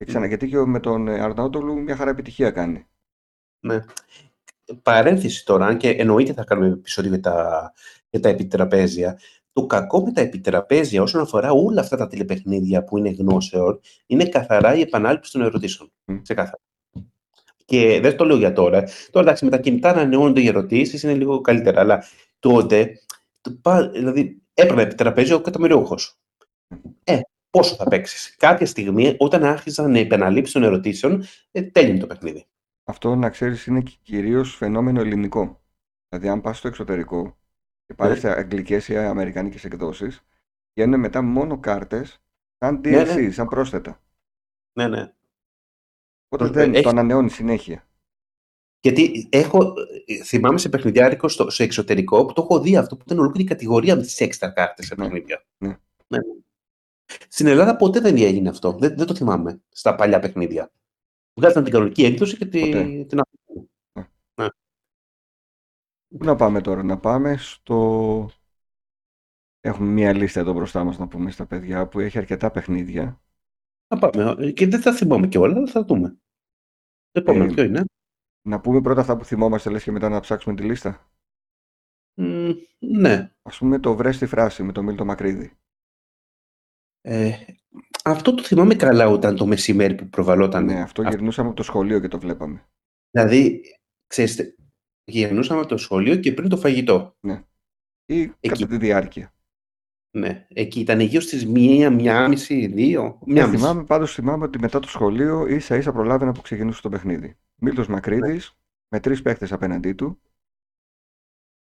Και ξανά, γιατί και με τον ε, Αρναούτογλου μια χαρά επιτυχία κάνει. Ναι. Παρένθεση τώρα, αν και εννοείται θα κάνουμε επεισόδιο για τα, για τα επιτραπέζια. Το κακό με τα επιτραπέζια όσον αφορά όλα αυτά τα τηλεπαιχνίδια που είναι γνώσεων είναι καθαρά η επανάληψη των ερωτήσεων. Μμ. Ξεκάθαρα. Και δεν το λέω για τώρα. Τώρα εντάξει, με τα κινητά να ανανεώνονται οι ερωτήσεις είναι λίγο καλύτερα. Αλλά τότε, το, πα- δηλαδή, έπαιρνε επιτραπέζιο ο εκατομμυριούχο. Ε, πόσο θα παίξεις. Κάποια στιγμή, όταν άρχισαν οι επαναλήψει των ερωτήσεων, ε, τέλειωνε το παιχνίδι. Αυτό να ξέρεις είναι κυρίως φαινόμενο ελληνικό. Δηλαδή αν πας στο εξωτερικό και πάρεις Ναι. αγγλικές ή αμερικανικές εκδόσεις βγαίνουν μετά μόνο κάρτες σαν Ναι, DLC, ναι. σαν πρόσθετα. Ναι, ναι. Οπότε Ε, δεν έχει- το ανανεώνει συνέχεια. Γιατί έχω, ε, θυμάμαι σε παιχνιδιάρικο στο, στο εξωτερικό που το έχω δει αυτό που ήταν ολόκληρη κατηγορία με τις έξτρα κάρτες σε Ναι, παιχνίδια. ναι. Ναι. Στην Ελλάδα ποτέ δεν έγινε αυτό. Δεν, δεν το θυμάμαι στα παλιά παιχνίδια. Βγάζαν την κανονική έκδοση και τη, Ποτέ. την αυτή. Πού να πάμε τώρα, να πάμε στο... Έχουμε μία λίστα εδώ μπροστά μας να πούμε στα παιδιά που έχει αρκετά παιχνίδια. Να πάμε. Ε, Και δεν θα θυμάμαι και όλα, αλλά θα δούμε. Το επόμενο Ε, ποιο είναι; Να πούμε πρώτα αυτά που θυμόμαστε λες και μετά να ψάξουμε τη λίστα. Μ, ναι. Ας πούμε το βρες στη φράση με το Μίλτο Μακρύδη. Ε, αυτό το θυμάμαι καλά όταν το μεσημέρι που προβαλόταν. Ναι, αυτό γυρνούσαμε από το σχολείο και το βλέπαμε. Δηλαδή, ξέρετε, γυρνούσαμε από το σχολείο και πριν το φαγητό. Ή κατά τη διάρκεια. Ναι, εκεί ήταν γύρω στις μία, μία μισή, δύο, μία Ε, μισή. θυμάμαι, πάντως θυμάμαι ότι μετά το σχολείο ίσα ίσα προλάβαινα που ξεκινούσε το παιχνίδι. Μίλτος Μακρύδης με τρεις παίχτες απέναντί του.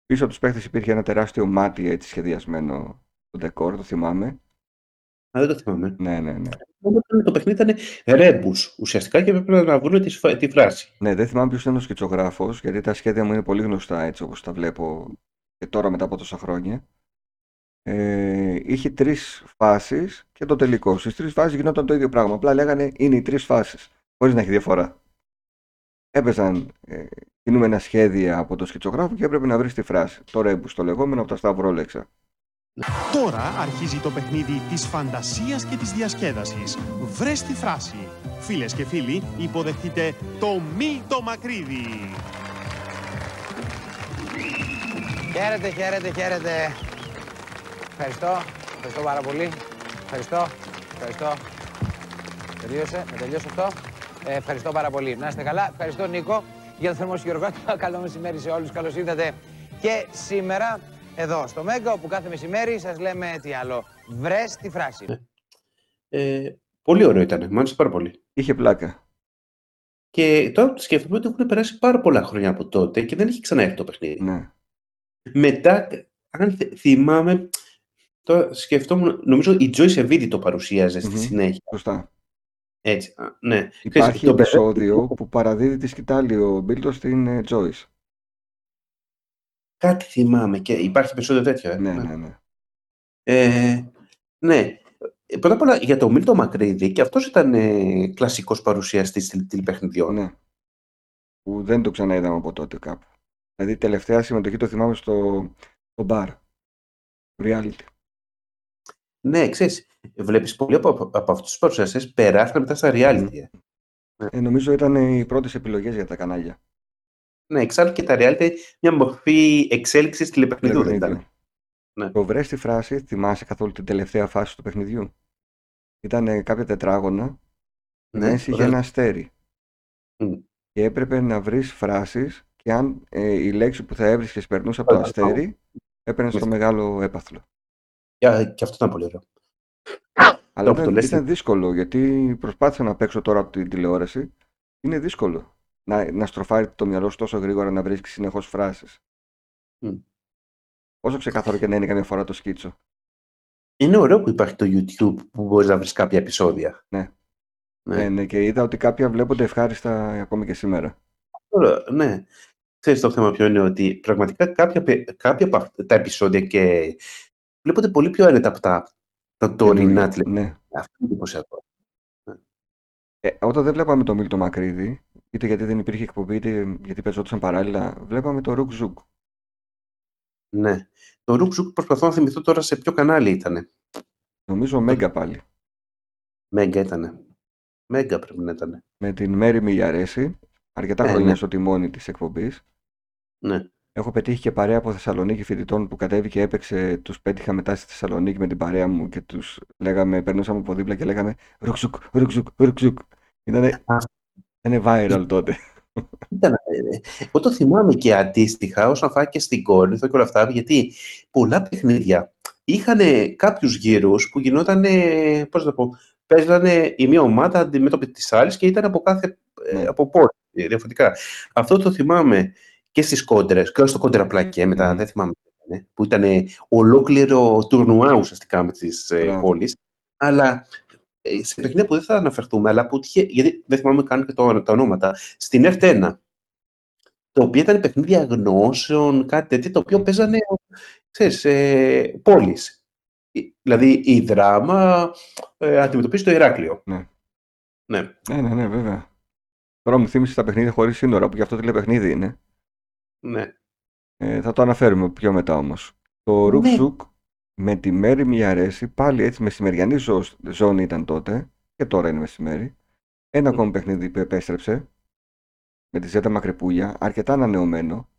Πίσω από τους παίχτες υπήρχε ένα τεράστιο μάτι έτσι σχεδιασμένο το ντεκόρ, το θυμάμαι. Α, δεν το θυμάμαι. Ναι, ναι, ναι. Όμως Το παιχνίδι ήταν ρέμπους ουσιαστικά και έπρεπε να βρουν τη, σφα- τη φράση. Ναι, δεν θυμάμαι ποιος ήταν ο σκητσογράφος, γιατί τα σχέδια μου είναι πολύ γνωστά έτσι όπως τα βλέπω και τώρα μετά από τόσα χρόνια. Ε, είχε τρεις φάσεις και το τελικό. Στις τρεις φάσεις γινόταν το ίδιο πράγμα. Απλά λέγανε είναι οι τρεις φάσεις, χωρίς να έχει διαφορά. Έπαιζαν ε, κινούμενα σχέδια από το σκητσογράφο και έπρεπε να βρεις τη φράση. Το ρέμπους, το λεγόμενο από τα σταυρόλεξα. Τώρα αρχίζει το παιχνίδι της φαντασίας και της διασκέδασης. Βρες τη φράση. Φίλες και φίλοι, υποδεχτείτε το Μίλτο Μακρύδη. Χαίρετε, χαίρετε, χαίρετε. Ευχαριστώ. Ευχαριστώ πάρα πολύ. Ευχαριστώ. Ευχαριστώ. Τελείωσε. Να τελειώσει αυτό. Ε, ευχαριστώ πάρα πολύ. Να είστε καλά. Ευχαριστώ Νίκο για το θερμό χειροκρότημα. Καλό μεσημέρι σε όλους. Καλώς ήρθατε και σήμερα εδώ στο Μέγκα όπου κάθε μεσημέρι σας λέμε τι άλλο. Βρες τη φράση. Ε, πολύ ωραίο ήταν, μου άρεσε πάρα πολύ. Είχε πλάκα. Και τώρα που σκέφτομαι ότι έχουν περάσει πάρα πολλά χρόνια από τότε και δεν έχει ξαναέρθει το παιχνίδι. Ναι. Μετά, αν θυ- θυμάμαι, τώρα σκεφτόμουν, νομίζω η Joy Σεβίδη το παρουσίαζε στη Μμμ. συνέχεια. Σωστά. Έτσι, α, ναι. Υπάρχει Ξέρεις, το επεισόδιο που παραδίδει τη σκητάλη ο Μπίλτος στην ε, Joyce. Κάτι θυμάμαι και υπάρχει επεισόδιο τέτοιο. Ε. Ναι, ναι, ναι. Ε, ναι. Ε, Πρώτα απ' όλα για τον Μίλτο Μακρύδη και αυτός ήταν ε, κλασικός παρουσιαστής τηλε- τηλεπαιχνιδιών. Ναι. Που δεν το ξαναείδαμε από τότε κάπου. Δηλαδή τελευταία συμμετοχή το θυμάμαι στο, στο bar. Reality. Ναι, ξέρεις, βλέπεις πολλοί από, από αυτούς τους παρουσιαστές περάσαν μετά στα reality. ε. Ε, νομίζω ήταν οι πρώτες επιλογές για τα κανάλια. Ναι, εξάλλου και τα reality μια μορφή εξέλιξης τηλεπαιχνιδιού δεν ήταν. Παιχνίδι. Ναι. Το βρες τη φράση, θυμάσαι καθόλου την τελευταία φάση του παιχνιδιού; Ήταν ε, κάποια τετράγωνα και Ναι, μέσα είχε ωραία. ένα αστέρι. Μμ. Και έπρεπε να βρεις φράσεις και αν ε, η λέξη που θα έβρισκες περνούσε από το Ωραία. αστέρι, έπαιρνες στο Μάλιστα. μεγάλο έπαθλο. Και, και αυτό ήταν πολύ ωραίο. Αλλά που το ήταν, λες, ήταν δύσκολο γιατί προσπάθησα να παίξω τώρα από την τηλεόραση. Είναι δύσκολο να, να στροφάρει το μυαλό σου τόσο γρήγορα να βρίσκεις συνεχώς φράσεις. Μμ. Όσο ξεκάθαρο και να είναι καμιά φορά το σκίτσο. Είναι ωραίο που υπάρχει το YouTube που μπορείς να βρεις κάποια επεισόδια. Ναι. Ναι. Ναι, ναι, και είδα ότι κάποια βλέπονται ευχάριστα ακόμη και σήμερα. Ωραία, ναι. Ξέρεις το θέμα ποιο είναι ότι πραγματικά κάποια, πε- κάποια από αυτά τα επεισόδια και βλέπονται πολύ πιο άνετα από τα, τα τωρινά Καινούργια. τηλε... Ναι. Αυτό είναι εντυπωσιακό. Ε, όταν δεν βλέπαμε τον Μίλτο Μακρύδη, είτε γιατί δεν υπήρχε εκπομπή, είτε γιατί παίζονταν παράλληλα, βλέπαμε το Ρουκ Ζουκ. Ναι. Το Ρουκ Ζουκ προσπαθώ να θυμηθώ τώρα σε ποιο κανάλι ήταν. Νομίζω Μέγκα πάλι. Μέγκα ήταν. Μέγκα πρέπει να ήταν. Με την Μέρη Μιλιαρέση, αρκετά Ναι, χρόνια ναι. στο τιμόνι της εκπομπής. Ναι. Έχω πετύχει και παρέα από Θεσσαλονίκη φοιτητών που κατέβηκε και έπαιξε. Τους πέτυχα μετά στη Θεσσαλονίκη με την παρέα μου και τους λέγαμε, περνούσαμε από δίπλα και λέγαμε Ρουκζουκ, Ρουκζουκ, Ρουκζουκ. Ήτανε, ήτανε viral τότε. Ήταν, ε, εγώ το θυμάμαι και αντίστοιχα όσον αφορά και στην Κόρινθο και όλα αυτά, γιατί πολλά παιχνίδια είχαν κάποιους γύρους που γινόταν, πώς να το πω, παίζανε η μία ομάδα αντιμέτωπη της άλλης και ήταν από κάθε, ε, από πόλη, ε, διαφορετικά. Αυτό το θυμάμαι και στις κόντρες, και στο κόντρα πλακέ μετά, δεν θυμάμαι, τι ήταν, που ήταν ολόκληρο τουρνουά ουσιαστικά με τις ε, Μπράβο. πόλεις, αλλά ε, σε παιχνίδια που δεν θα αναφερθούμε, αλλά που είχε, γιατί δεν θυμάμαι καν και το, τα ονόματα, στην F1, το οποίο ήταν παιχνίδια γνώσεων, κάτι τέτοιο, το οποίο παίζανε, ξέρεις, ε, πόλεις. Ε, Δηλαδή, η δράμα ε, αντιμετωπίζει το Ηράκλειο. Ναι. Ναι. Ναι, ναι, ναι, βέβαια. Τώρα μου θύμισε τα παιχνίδια χωρίς σύνορα, που γι' αυτό τηλεπαιχνίδι είναι. Ναι. Ε, θα το αναφέρουμε πιο μετά όμως. Το Ναι. Ρουκζουκ με τη Μέρη Μιαρέση, πάλι έτσι μεσημεριανή ζω- ζώνη ήταν τότε, και τώρα είναι μεσημέρι. Ένα ακόμη παιχνίδι που επέστρεψε με τη Ζέτα Μακρυπούλια, αρκετά ανανεωμένο.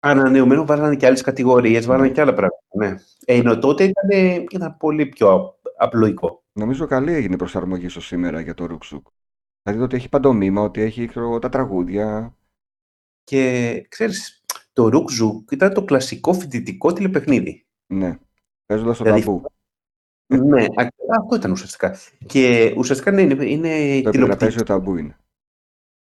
Ανανεωμένο βάλανε και άλλες κατηγορίες, βάλανε και άλλα πράγματα. Ναι. Ε, ενώ τότε ήταν, ήταν πολύ πιο απ- απλοϊκό. Νομίζω καλή έγινε η προσαρμογή στο σήμερα για το Ρουκζουκ. Δηλαδή ότι έχει παντομήμα, ότι έχει ξέρω, εγώ, τα τραγούδια. Και ξέρεις, το Ρουκζουκ ήταν το κλασικό φοιτητικό τηλεπαιχνίδι. Ναι. Παίζοντας το Δηλαδή, ταμπού. ναι, α- αυτό ήταν ουσιαστικά. Και ουσιαστικά ναι, είναι, είναι Το τηλεοπτικό. επιτραπέζιο ταμπού είναι.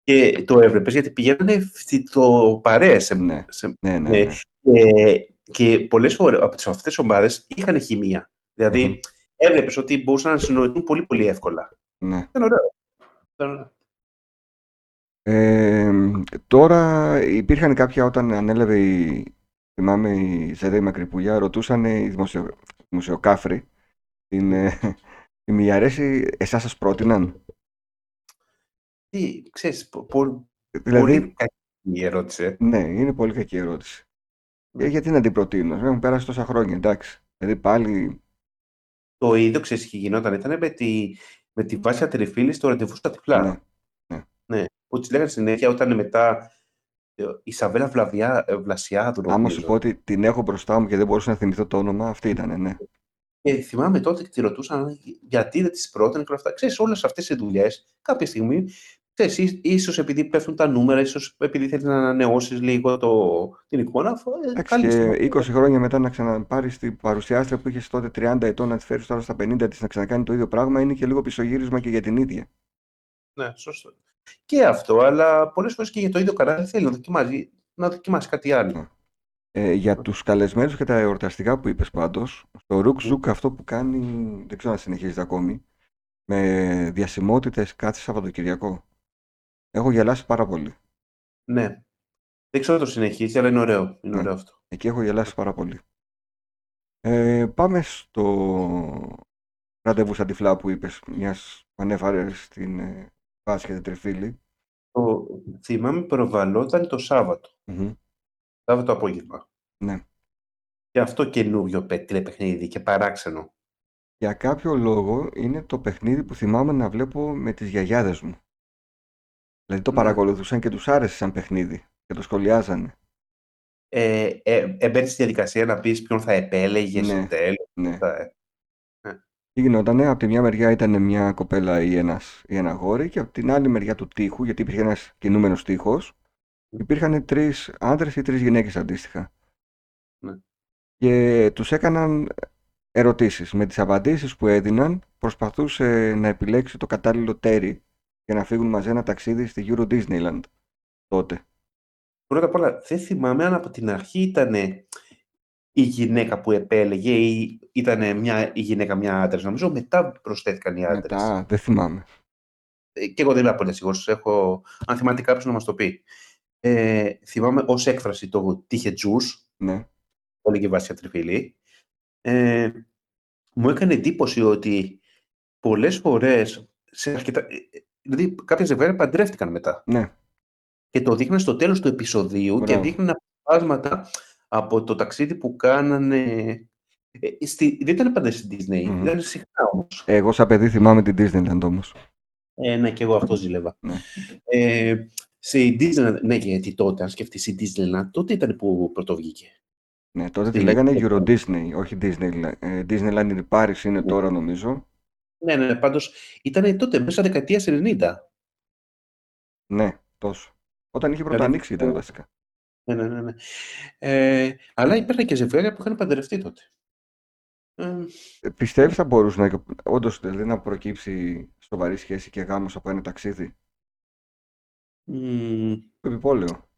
Και το έβλεπε γιατί πηγαίνανε φοιτητοπαρέε. Σε, Ναι, σε, ναι, ναι. ε, ναι. και, και πολλές φορές από τις αυτές τις ομάδες είχαν χημεία. Δηλαδή Μμμ. έβλεπε ότι μπορούσαν να συνοηθούν πολύ πολύ εύκολα. ναι. Ήταν ωραίο. Ήταν ωραίο. Ε, τώρα υπήρχαν κάποια όταν ανέλαβε η, θυμάμαι η Ζέτα η Μακρυπουλιά, ρωτούσαν οι δημοσιο, δημοσιοκάφροι την, ε, τη Μιαρέση, εσάς σας πρότειναν. Τι, ξέρεις, πο- πο- Δηλαδή, πολύ κακή η ερώτηση. ε. ναι, είναι πολύ κακή ερώτηση. Ε, γιατί να την προτείνω, έχουν πέρασει τόσα χρόνια, εντάξει. Δηλαδή πάλι, Το ίδιο ξέρεις τι γινόταν. Ήταν με τη, με τη Βάσια Τριφίλη στο ραντεβού στα τυφλά. ναι, Ναι, που της λέγανε συνέχεια όταν μετά ε, η Σαβέλα Βλαβιά, ε, Βλασιάδου. άμα νομίζω. σου πω ότι την έχω μπροστά μου και δεν μπορούσα να θυμηθώ το όνομα, αυτή ήταν, ναι. Και θυμάμαι τότε και τη ρωτούσαν γιατί δεν τις πρότεινε και όλα αυτά. Ξέρεις, όλες αυτές οι δουλειές κάποια στιγμή, ξέρεις, ί- ίσως επειδή πέφτουν τα νούμερα, ίσως επειδή θέλεις να ανανεώσεις λίγο το, την εικόνα, αφού, ε, Εντάξει, καλή και στιγμή. 20 χρόνια μετά να ξαναπάρεις την παρουσιάστρια που είχες τότε 30 ετών να της φέρεις τώρα στα 50 της να ξανακάνει το ίδιο πράγμα είναι και λίγο πισωγύρισμα και για την ίδια. Ναι, σωστό. Και αυτό, αλλά πολλές φορές και για το ίδιο κανάλι θέλει να δοκιμάζει, να δοκιμάσει κάτι άλλο. Ε, για τους καλεσμένους και τα εορταστικά που είπες πάντως, στο Ρουκ Ζουκ αυτό που κάνει, δεν ξέρω αν συνεχίζεται ακόμη, με διασημότητες κάθε Σαββατοκυριακό. Έχω γελάσει πάρα πολύ. Ναι. Δεν ξέρω αν το συνεχίζει, αλλά είναι ωραίο. Είναι Ναι. ωραίο αυτό. Εκεί έχω γελάσει πάρα πολύ. Ε, πάμε στο ραντεβού στα τυφλά που είπες, μιας που ανέφερες στην ε, Βάση και την Τριφύλη. Το, θυμάμαι προβαλόταν το Σάββατο. Μμμ. Σάββατο απόγευμα. Ναι. Και αυτό καινούριο πε- τηλεπαιχνίδι και παράξενο. Για κάποιο λόγο είναι το παιχνίδι που θυμάμαι να βλέπω με τις γιαγιάδες μου. Δηλαδή το Ναι. παρακολουθούσαν και τους άρεσε σαν παιχνίδι και το σχολιάζανε. Ε, ε, έμπαινε στη διαδικασία να πεις ποιον θα επέλεγες Ναι. στο τέλος. Ναι. Θα- ε. Τι γινότανε, από τη μια μεριά ήταν μια κοπέλα ή, ένας, ή ένα γόρι και από την άλλη μεριά του τείχου, γιατί υπήρχε ένας κινούμενος τείχος, υπήρχαν τρεις άντρες ή τρεις γυναίκες αντίστοιχα. Ναι. Και τους έκαναν ερωτήσεις. Με τις απαντήσεις που έδιναν προσπαθούσε να επιλέξει το κατάλληλο τέρι για να φύγουν μαζί ένα ταξίδι στη Euro Disneyland τότε. Πρώτα απ' όλα, δεν θυμάμαι αν από την αρχή ήταν η γυναίκα που επέλεγε ή ήταν μια, η γυναίκα μια άντρας. Νομίζω μετά προσθέθηκαν οι άντρες. Μετά, δεν θυμάμαι. Ε, Και εγώ δεν είμαι πολύ σίγουρος. Έχω, αν θυμάται κάποιος να μας το πει. Ε, θυμάμαι ως έκφραση το «τύχε τζους», Ναι. που έλεγε η Βάσια Τριφύλη. Ε, μου έκανε εντύπωση ότι πολλές φορές, σε αρκετά, ε, ε, δηλαδή κάποια ζευγάρια παντρεύτηκαν μετά. Ναι. και το δείχναν στο τέλος του επεισοδίου και Μπράβο. δείχναν αποσπάσματα από το ταξίδι που κάνανε. Ε, στη, δεν ήταν πάντα στη Disney, Μμμ. ήταν συχνά όμως. Εγώ σαν παιδί θυμάμαι την Disneyland όμως. Ε, ναι, και εγώ αυτό ζήλευα. Ναι. Ε, στη Disneyland, ναι, γιατί τότε, αν σκεφτείς η Disneyland, τότε ήταν που πρωτοβγήκε. Ναι, τότε τη Στη- λέγανε Euro Disney, όχι Disney. Ε, Disneyland in Paris είναι Ναι. τώρα νομίζω. Ναι, ναι, πάντως ήταν τότε, μέσα δεκαετίας 90. Ναι, τόσο. Όταν είχε πρώτα Δηλαδή, ανοίξει ήταν ε, βασικά. Ναι, ναι, ναι. ναι. Ε, αλλά υπήρχαν και ζευγάρια που είχαν παντρευτεί τότε. Ε, Ε, Πιστεύεις θα μπορούσε να, όντως, δηλαδή, να προκύψει σοβαρή σχέση και γάμος από ένα ταξίδι; μ, Το επιπόλαιο;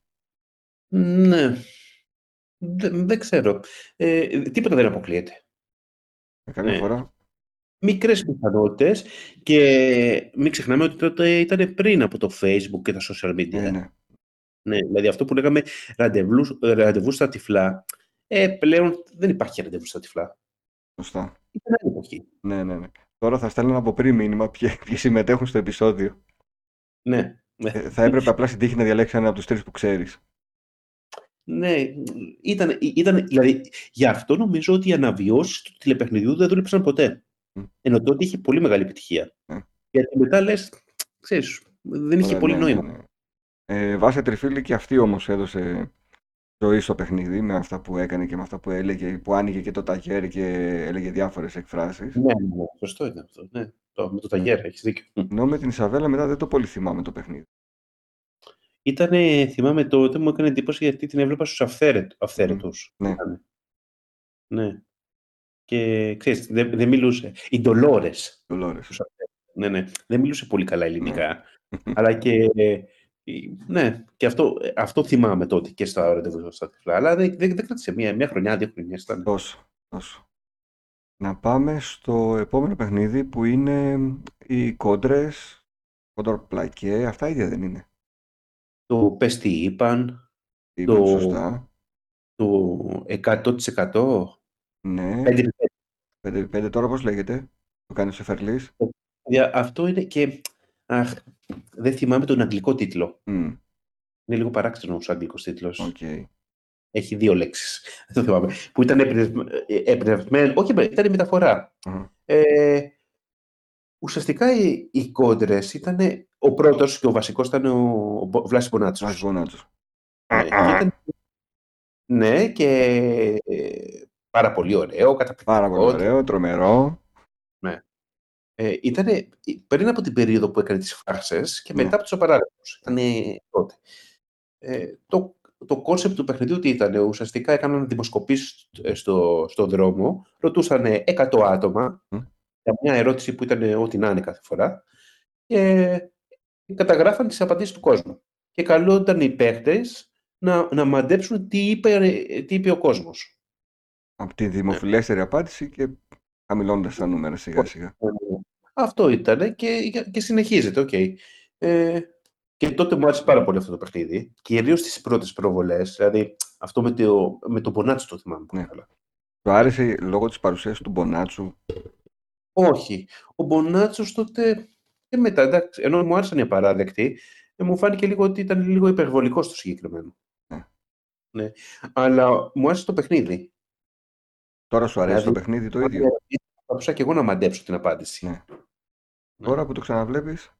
ναι. Δεν, δεν ξέρω. Ε, τίποτα δεν αποκλείεται. Ε, Καμία Ναι. φορά. Μικρές πιθανότητες και μην ξεχνάμε ότι τότε ήταν πριν από το Facebook και τα social media. Ε, ναι. Ναι, δηλαδή αυτό που λέγαμε ραντεβού, ραντεβού στα τυφλά, ε, πλέον δεν υπάρχει ραντεβού στα τυφλά. Σωστά. Ήταν άλλη εποχή. Ναι, ναι, ναι. Τώρα θα στέλνουν από πριν μήνυμα ποιοι, ποιοι συμμετέχουν στο επεισόδιο. Ναι, ναι. Ε, θα έπρεπε απλά στην τύχη να διαλέξει ένα από τους τρεις που ξέρεις. Ναι, ήταν, ήταν, δηλαδή, γι' αυτό νομίζω ότι οι αναβιώσεις του τηλεπαιχνιδιού δεν δούλεψαν ποτέ. Μμ. Ενώ τότε είχε πολύ μεγάλη επιτυχία. Ναι. Γιατί μετά λες, ξέρεις, δεν είχε Ναι, πολύ ναι, νόημα. Ναι, ναι. Ε, Βάσε Τριφίλη και αυτή όμως έδωσε ζωή στο παιχνίδι με αυτά που έκανε και με αυτά που έλεγε, που άνοιγε και το ταγέρι και έλεγε διάφορες εκφράσεις. Ναι, ναι, ναι, σωστό ήταν αυτό. Ναι. Το, με το ταγέρα, έχεις δίκιο. Ενώ με την Ισαβέλα μετά δεν το πολύ θυμάμαι το παιχνίδι. Ήτανε, θυμάμαι τότε, μου έκανε εντύπωση γιατί την έβλεπα στους αυθαίρετ, αυθαίρετους. Ναι. Ήτανε. Ναι. Και ξέρεις, δεν, δεν μιλούσε. Οι Ντολόρες. Dolores. τους αυθαίρετους. Ναι, ναι. Δεν μιλούσε πολύ καλά ελληνικά. αλλά και... ε, Ναι, και αυτό, ε, αυτό θυμάμαι τότε και στα ραντεβού στα τυφλά. Αλλά δεν, δεν, δεν κράτησε μία, μία χρονιά, δύο χρονιές ήταν. Τόσο, τόσο. Να πάμε στο επόμενο παιχνίδι που είναι οι κόντρες, κόντρα πλακέ, αυτά ίδια δεν είναι. Το 'πες τι είπαν, Είπαν το, σωστά. το 100%. Ναι. 5 5x5 τώρα πώς λέγεται, το κάνεις ο Σεφερλής. Αυτό είναι και... Αχ, δεν θυμάμαι τον αγγλικό τίτλο. Μμ, Είναι λίγο παράξενο ο αγγλικός τίτλος. Οκ. Έχει δύο λέξεις. Δεν το θυμάμαι. Που ήταν εμπνευσμέ- ε, εμπνευσμένο. Όχι, ήταν η μεταφορά. Αχα. Ε, ουσιαστικά οι, οι κόντρες ήταν... Ο πρώτος και ο βασικός ήταν ο, ο Βλάσης Μπονάτσος. Βλάσης Μπονάτσος. Ναι, και ήταν- ναι, και ε, πάρα πολύ ωραίο, καταπληκτικό. Πάρα πολύ ωραίο, τρομερό. Ναι. Ε, ήτανε πριν από την περίοδο που έκανε τις φάρσες και Ναι. μετά από τους απαράδεκτους. Ήταν τότε. Ε, το, το κόνσεπτ του παιχνιδιού τι ήταν, ουσιαστικά έκαναν δημοσκοπήσεις ε, στο, στο δρόμο, ρωτούσαν 100 άτομα Μμ. για μια ερώτηση που ήταν ό,τι να είναι κάθε φορά και καταγράφαν τις απαντήσεις του κόσμου. Και καλούνταν οι παίχτες να, να μαντέψουν τι είπε, τι είπε ο κόσμος. Από τη δημοφιλέστερη απάντηση και χαμηλώνοντας τα νούμερα σιγά σιγά. Ε, Αυτό ήταν και, και συνεχίζεται, οκ. Ε, και τότε μου άρεσε πάρα πολύ αυτό το παιχνίδι, κυρίως στις πρώτες προβολές, δηλαδή αυτό με το, με το Μπονάτσο το θυμάμαι πολύ Ναι. καλά. Του άρεσε λόγω της παρουσίας του Μπονάτσου. Όχι, ο Μπονάτσος τότε και μετά, εντάξει, ενώ μου άρεσαν οι απαράδεκτοι, ε, μου φάνηκε λίγο ότι ήταν λίγο υπερβολικό στο συγκεκριμένο. Ναι. Ναι. Αλλά μου άρεσε το παιχνίδι. Τώρα σου αρέσει το Δηλαδή, παιχνίδι το αν ίδιο; Ερωτήσεις, Θα μπορούσα και εγώ να μαντέψω την απάντηση. Ναι. Τώρα που το ξαναβλέπεις,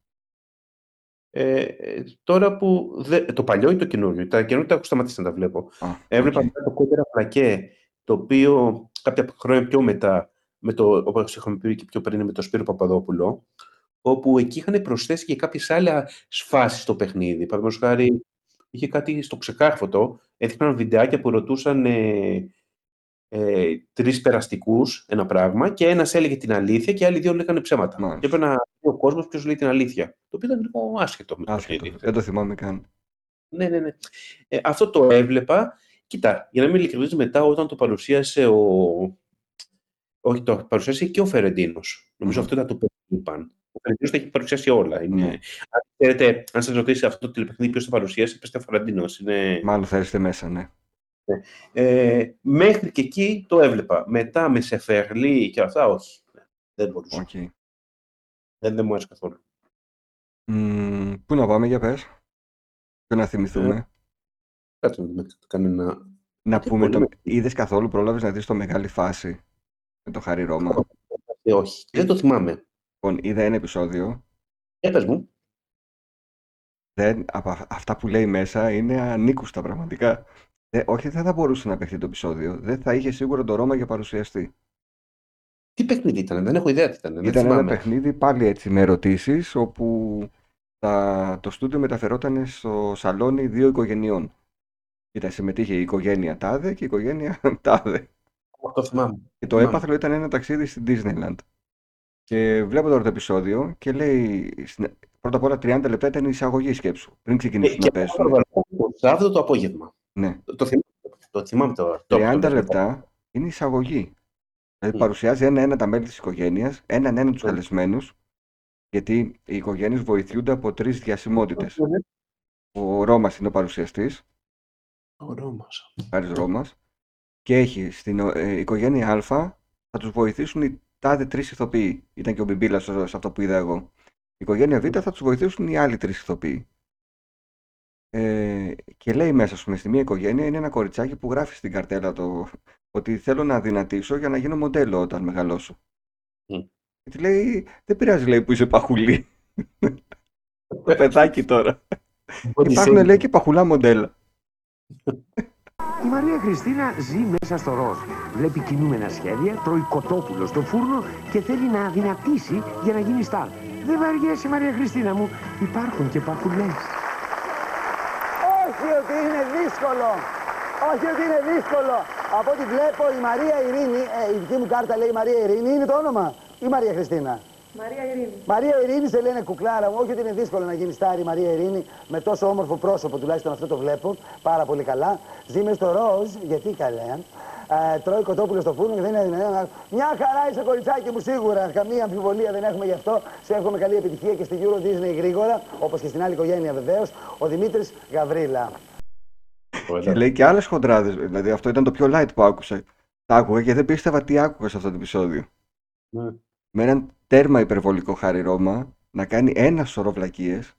Ε, ε, τώρα που. Δε, το παλιό ή το καινούριο; Τα καινούργια τα έχω σταματήσει να τα βλέπω. α, Έβλεπα οκ. μετά το κόντρα πλακέ, το οποίο κάποια χρόνια πιο μετά, με το, όπως είχαμε πει και πιο πριν, με τον Σπύρο Παπαδόπουλο, όπου εκεί είχαν προσθέσει και κάποιες άλλες φάσεις στο παιχνίδι. Παραδείγματος χάρη, είχε κάτι στο ξεκάρφωτο, έδειχναν βιντεάκια που ρωτούσαν ε, ε, τρεις περαστικούς ένα πράγμα και ένας έλεγε την αλήθεια και οι άλλοι δύο λέγανε ψέματα. Μάλιστα. Και έπρεπε να δει ο κόσμος ποιος λέει την αλήθεια. Το οποίο ήταν λίγο άσχετο με το Άσχετο. παιχνίδι. Δεν το θυμάμαι καν. Ναι, ναι, ναι. Ε, αυτό το έβλεπα. Κοίτα, για να είμαι ειλικρινής, μετά όταν το παρουσίασε ο... Όχι, το παρουσίασε και ο Φερεντίνος. Νομίζω Μμμ. αυτό ήταν το που είπαν. Ο Φερεντίνος τα έχει παρουσιάσει όλα. Είναι... Ναι. Αν ξέρετε, αν σας ρωτήσει αυτό το τηλεπαιχνίδι ποιος το παρουσίασε, πέστε ο Φερεντίνος. Είναι... Μάλλον θα είστε μέσα, ναι. Ε, μέχρι και εκεί το έβλεπα. Μετά με Σεφερλί και αυτά, όχι. Ναι, Δεν μπορούσα. Οκ. Δεν, δεν μου άρεσε καθόλου. Μμ, Πού να πάμε, για πες. Ποιο να θυμηθούμε. Κάτσε να δούμε κανένα. Να Γιατί πούμε, πολύ το... είδες καθόλου, πρόλαβες να δεις το μεγάλη φάση με το Χάρη Ρώμα; Ε, όχι. Δεν το θυμάμαι. Λοιπόν, είδα ένα επεισόδιο. Για πες μου. Δεν, από α- αυτά που λέει μέσα είναι ανήκουστα πραγματικά. Ε, όχι, δεν θα μπορούσε να παιχτεί το επεισόδιο. Δεν θα είχε σίγουρα το Ρώμα για παρουσιαστή. Τι παιχνίδι ήταν, δεν έχω ιδέα τι ήταν. Δεν Ήταν ένα θυμάμαι. παιχνίδι πάλι έτσι με ερωτήσεις, όπου τα, το στούντιο μεταφερόταν στο σαλόνι δύο οικογενειών. Ήταν συμμετείχε η οικογένεια Τάδε και η οικογένεια Τάδε. Το θυμάμαι. Και το Θυμάμαι. έπαθλο ήταν ένα ταξίδι στην Disneyland. Και βλέπω τώρα το επεισόδιο και λέει, στην- πρώτα απ' όλα 30 λεπτά ήταν η εισαγωγή σκέψου, πριν Ε, ξεκινήσουν και να αυτό πέσουν. το βάλω το Σάββατο το απόγευμα. Ναι. Το, το θυμάμαι. Το θυμάμαι τώρα. Το- 30 το- λεπτά είναι η εισαγωγή. Δηλαδή Μμ. παρουσιάζει ένα-ένα τα μέλη της οικογένειας, έναν-έναν τους Μμ. καλεσμένους, γιατί οι οικογένειες βοηθούνται από τρεις διασημότητες. Ναι. Ο Ρώμας είναι ο παρουσιαστής, Ο Ρώμας. ο Χάρης Ρώμας, και έχει στην ε, οικογένεια Α θα τους βοηθήσουν οι τάδε τρεις ηθοποιοί. Ήταν και ο Μπιμπίλας σε σε αυτό που είδα εγώ. Η οικογένεια Β θα τους βοηθήσουν οι άλλοι τρεις ηθοποιοί. Ε, και λέει μέσα, ας πούμε, στη μία οικογένεια είναι ένα κοριτσάκι που γράφει στην καρτέλα το ότι θέλω να δυνατήσω για να γίνω μοντέλο όταν μεγαλώσω. Μμ. Και τη λέει, δεν πειράζει λέει που είσαι παχουλή. το παιδάκι τώρα. Body Υπάρχουν shaming. λέει και παχουλά μοντέλα. Η Μαρία Χριστίνα ζει μέσα στο ροζ. Βλέπει κινούμενα σχέδια, τρώει κοτόπουλο στο φούρνο και θέλει να δυνατήσει για να γίνει στάρ. Δεν βαριέσαι Μαρία Χριστίνα μου, υπάρχουν και παχουλές. Όχι ότι είναι δύσκολο. Όχι ότι είναι δύσκολο. Από ό,τι βλέπω η Μαρία Ειρήνη, ε, η δική μου κάρτα λέει Μαρία Ειρήνη, είναι το όνομα. Ή Μαρία Χριστίνα. Μαρία Ειρήνη. Μαρία Ειρήνη σε λένε κουκλάρα μου. Όχι ότι είναι δύσκολο να γίνει στάρι η Μαρία Ειρήνη με τόσο όμορφο πρόσωπο, τουλάχιστον αυτό το βλέπω πάρα πολύ καλά. Ζει μες στο ροζ, γιατί καλά. Ε, τρώει κοτόπουλο στο φούρνο και δεν είναι δυνατόν. Μια χαρά είσαι κοριτσάκι μου σίγουρα. Καμία αμφιβολία δεν έχουμε γι' αυτό. Σε εύχομαι καλή επιτυχία και στη Euro Disney γρήγορα, όπως και στην άλλη οικογένεια βεβαίως. Ο Δημήτρης Γαβρίλα. Και λέει και άλλες χοντράδες. Δηλαδή αυτό ήταν το πιο light που άκουσα. Τα άκουγα και δεν πίστευα τι άκουγα σε αυτό το επεισόδιο. Ναι. Με έναν τέρμα υπερβολικό Χάρη Ρώμα να κάνει ένα σωρό βλακίες.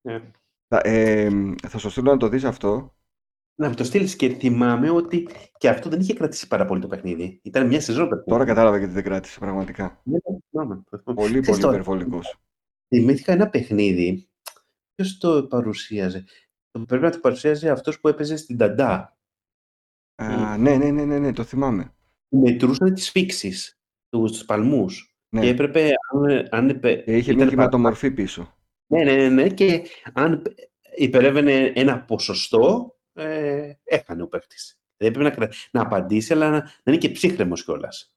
Ναι. Θα, ε, θα σου στείλω να το δεις αυτό. Να μου το στείλεις και θυμάμαι ότι και αυτό δεν είχε κρατήσει πάρα πολύ το παιχνίδι. Ήταν μια σεζόν παιχνίδι. Τώρα κατάλαβα γιατί δεν κράτησε πραγματικά. Ναι, το θυμάμαι, το θυμάμαι. Πολύ, Ξέρεις πολύ τώρα, υπερβολικός. Θυμήθηκα ένα παιχνίδι. Ποιος το παρουσίαζε; Το πρέπει να το παρουσίαζε αυτός που έπαιζε στην Ταντά. Α, ναι, ναι, ναι, ναι, ναι, το θυμάμαι. Μετρούσαν τις φίξεις, τους παλμούς. Ναι. Και έπρεπε. Αν, αν επε- Και είχε μια ήταν κυματομορφή πίσω. Ναι, ναι, ναι, ναι. Και αν υπερεύαινε ένα ποσοστό, ε, έκανε ο παίκτης. Δεν έπρεπε να, κρα- να απαντήσει, αλλά να, να είναι και ψύχρεμος κιόλας.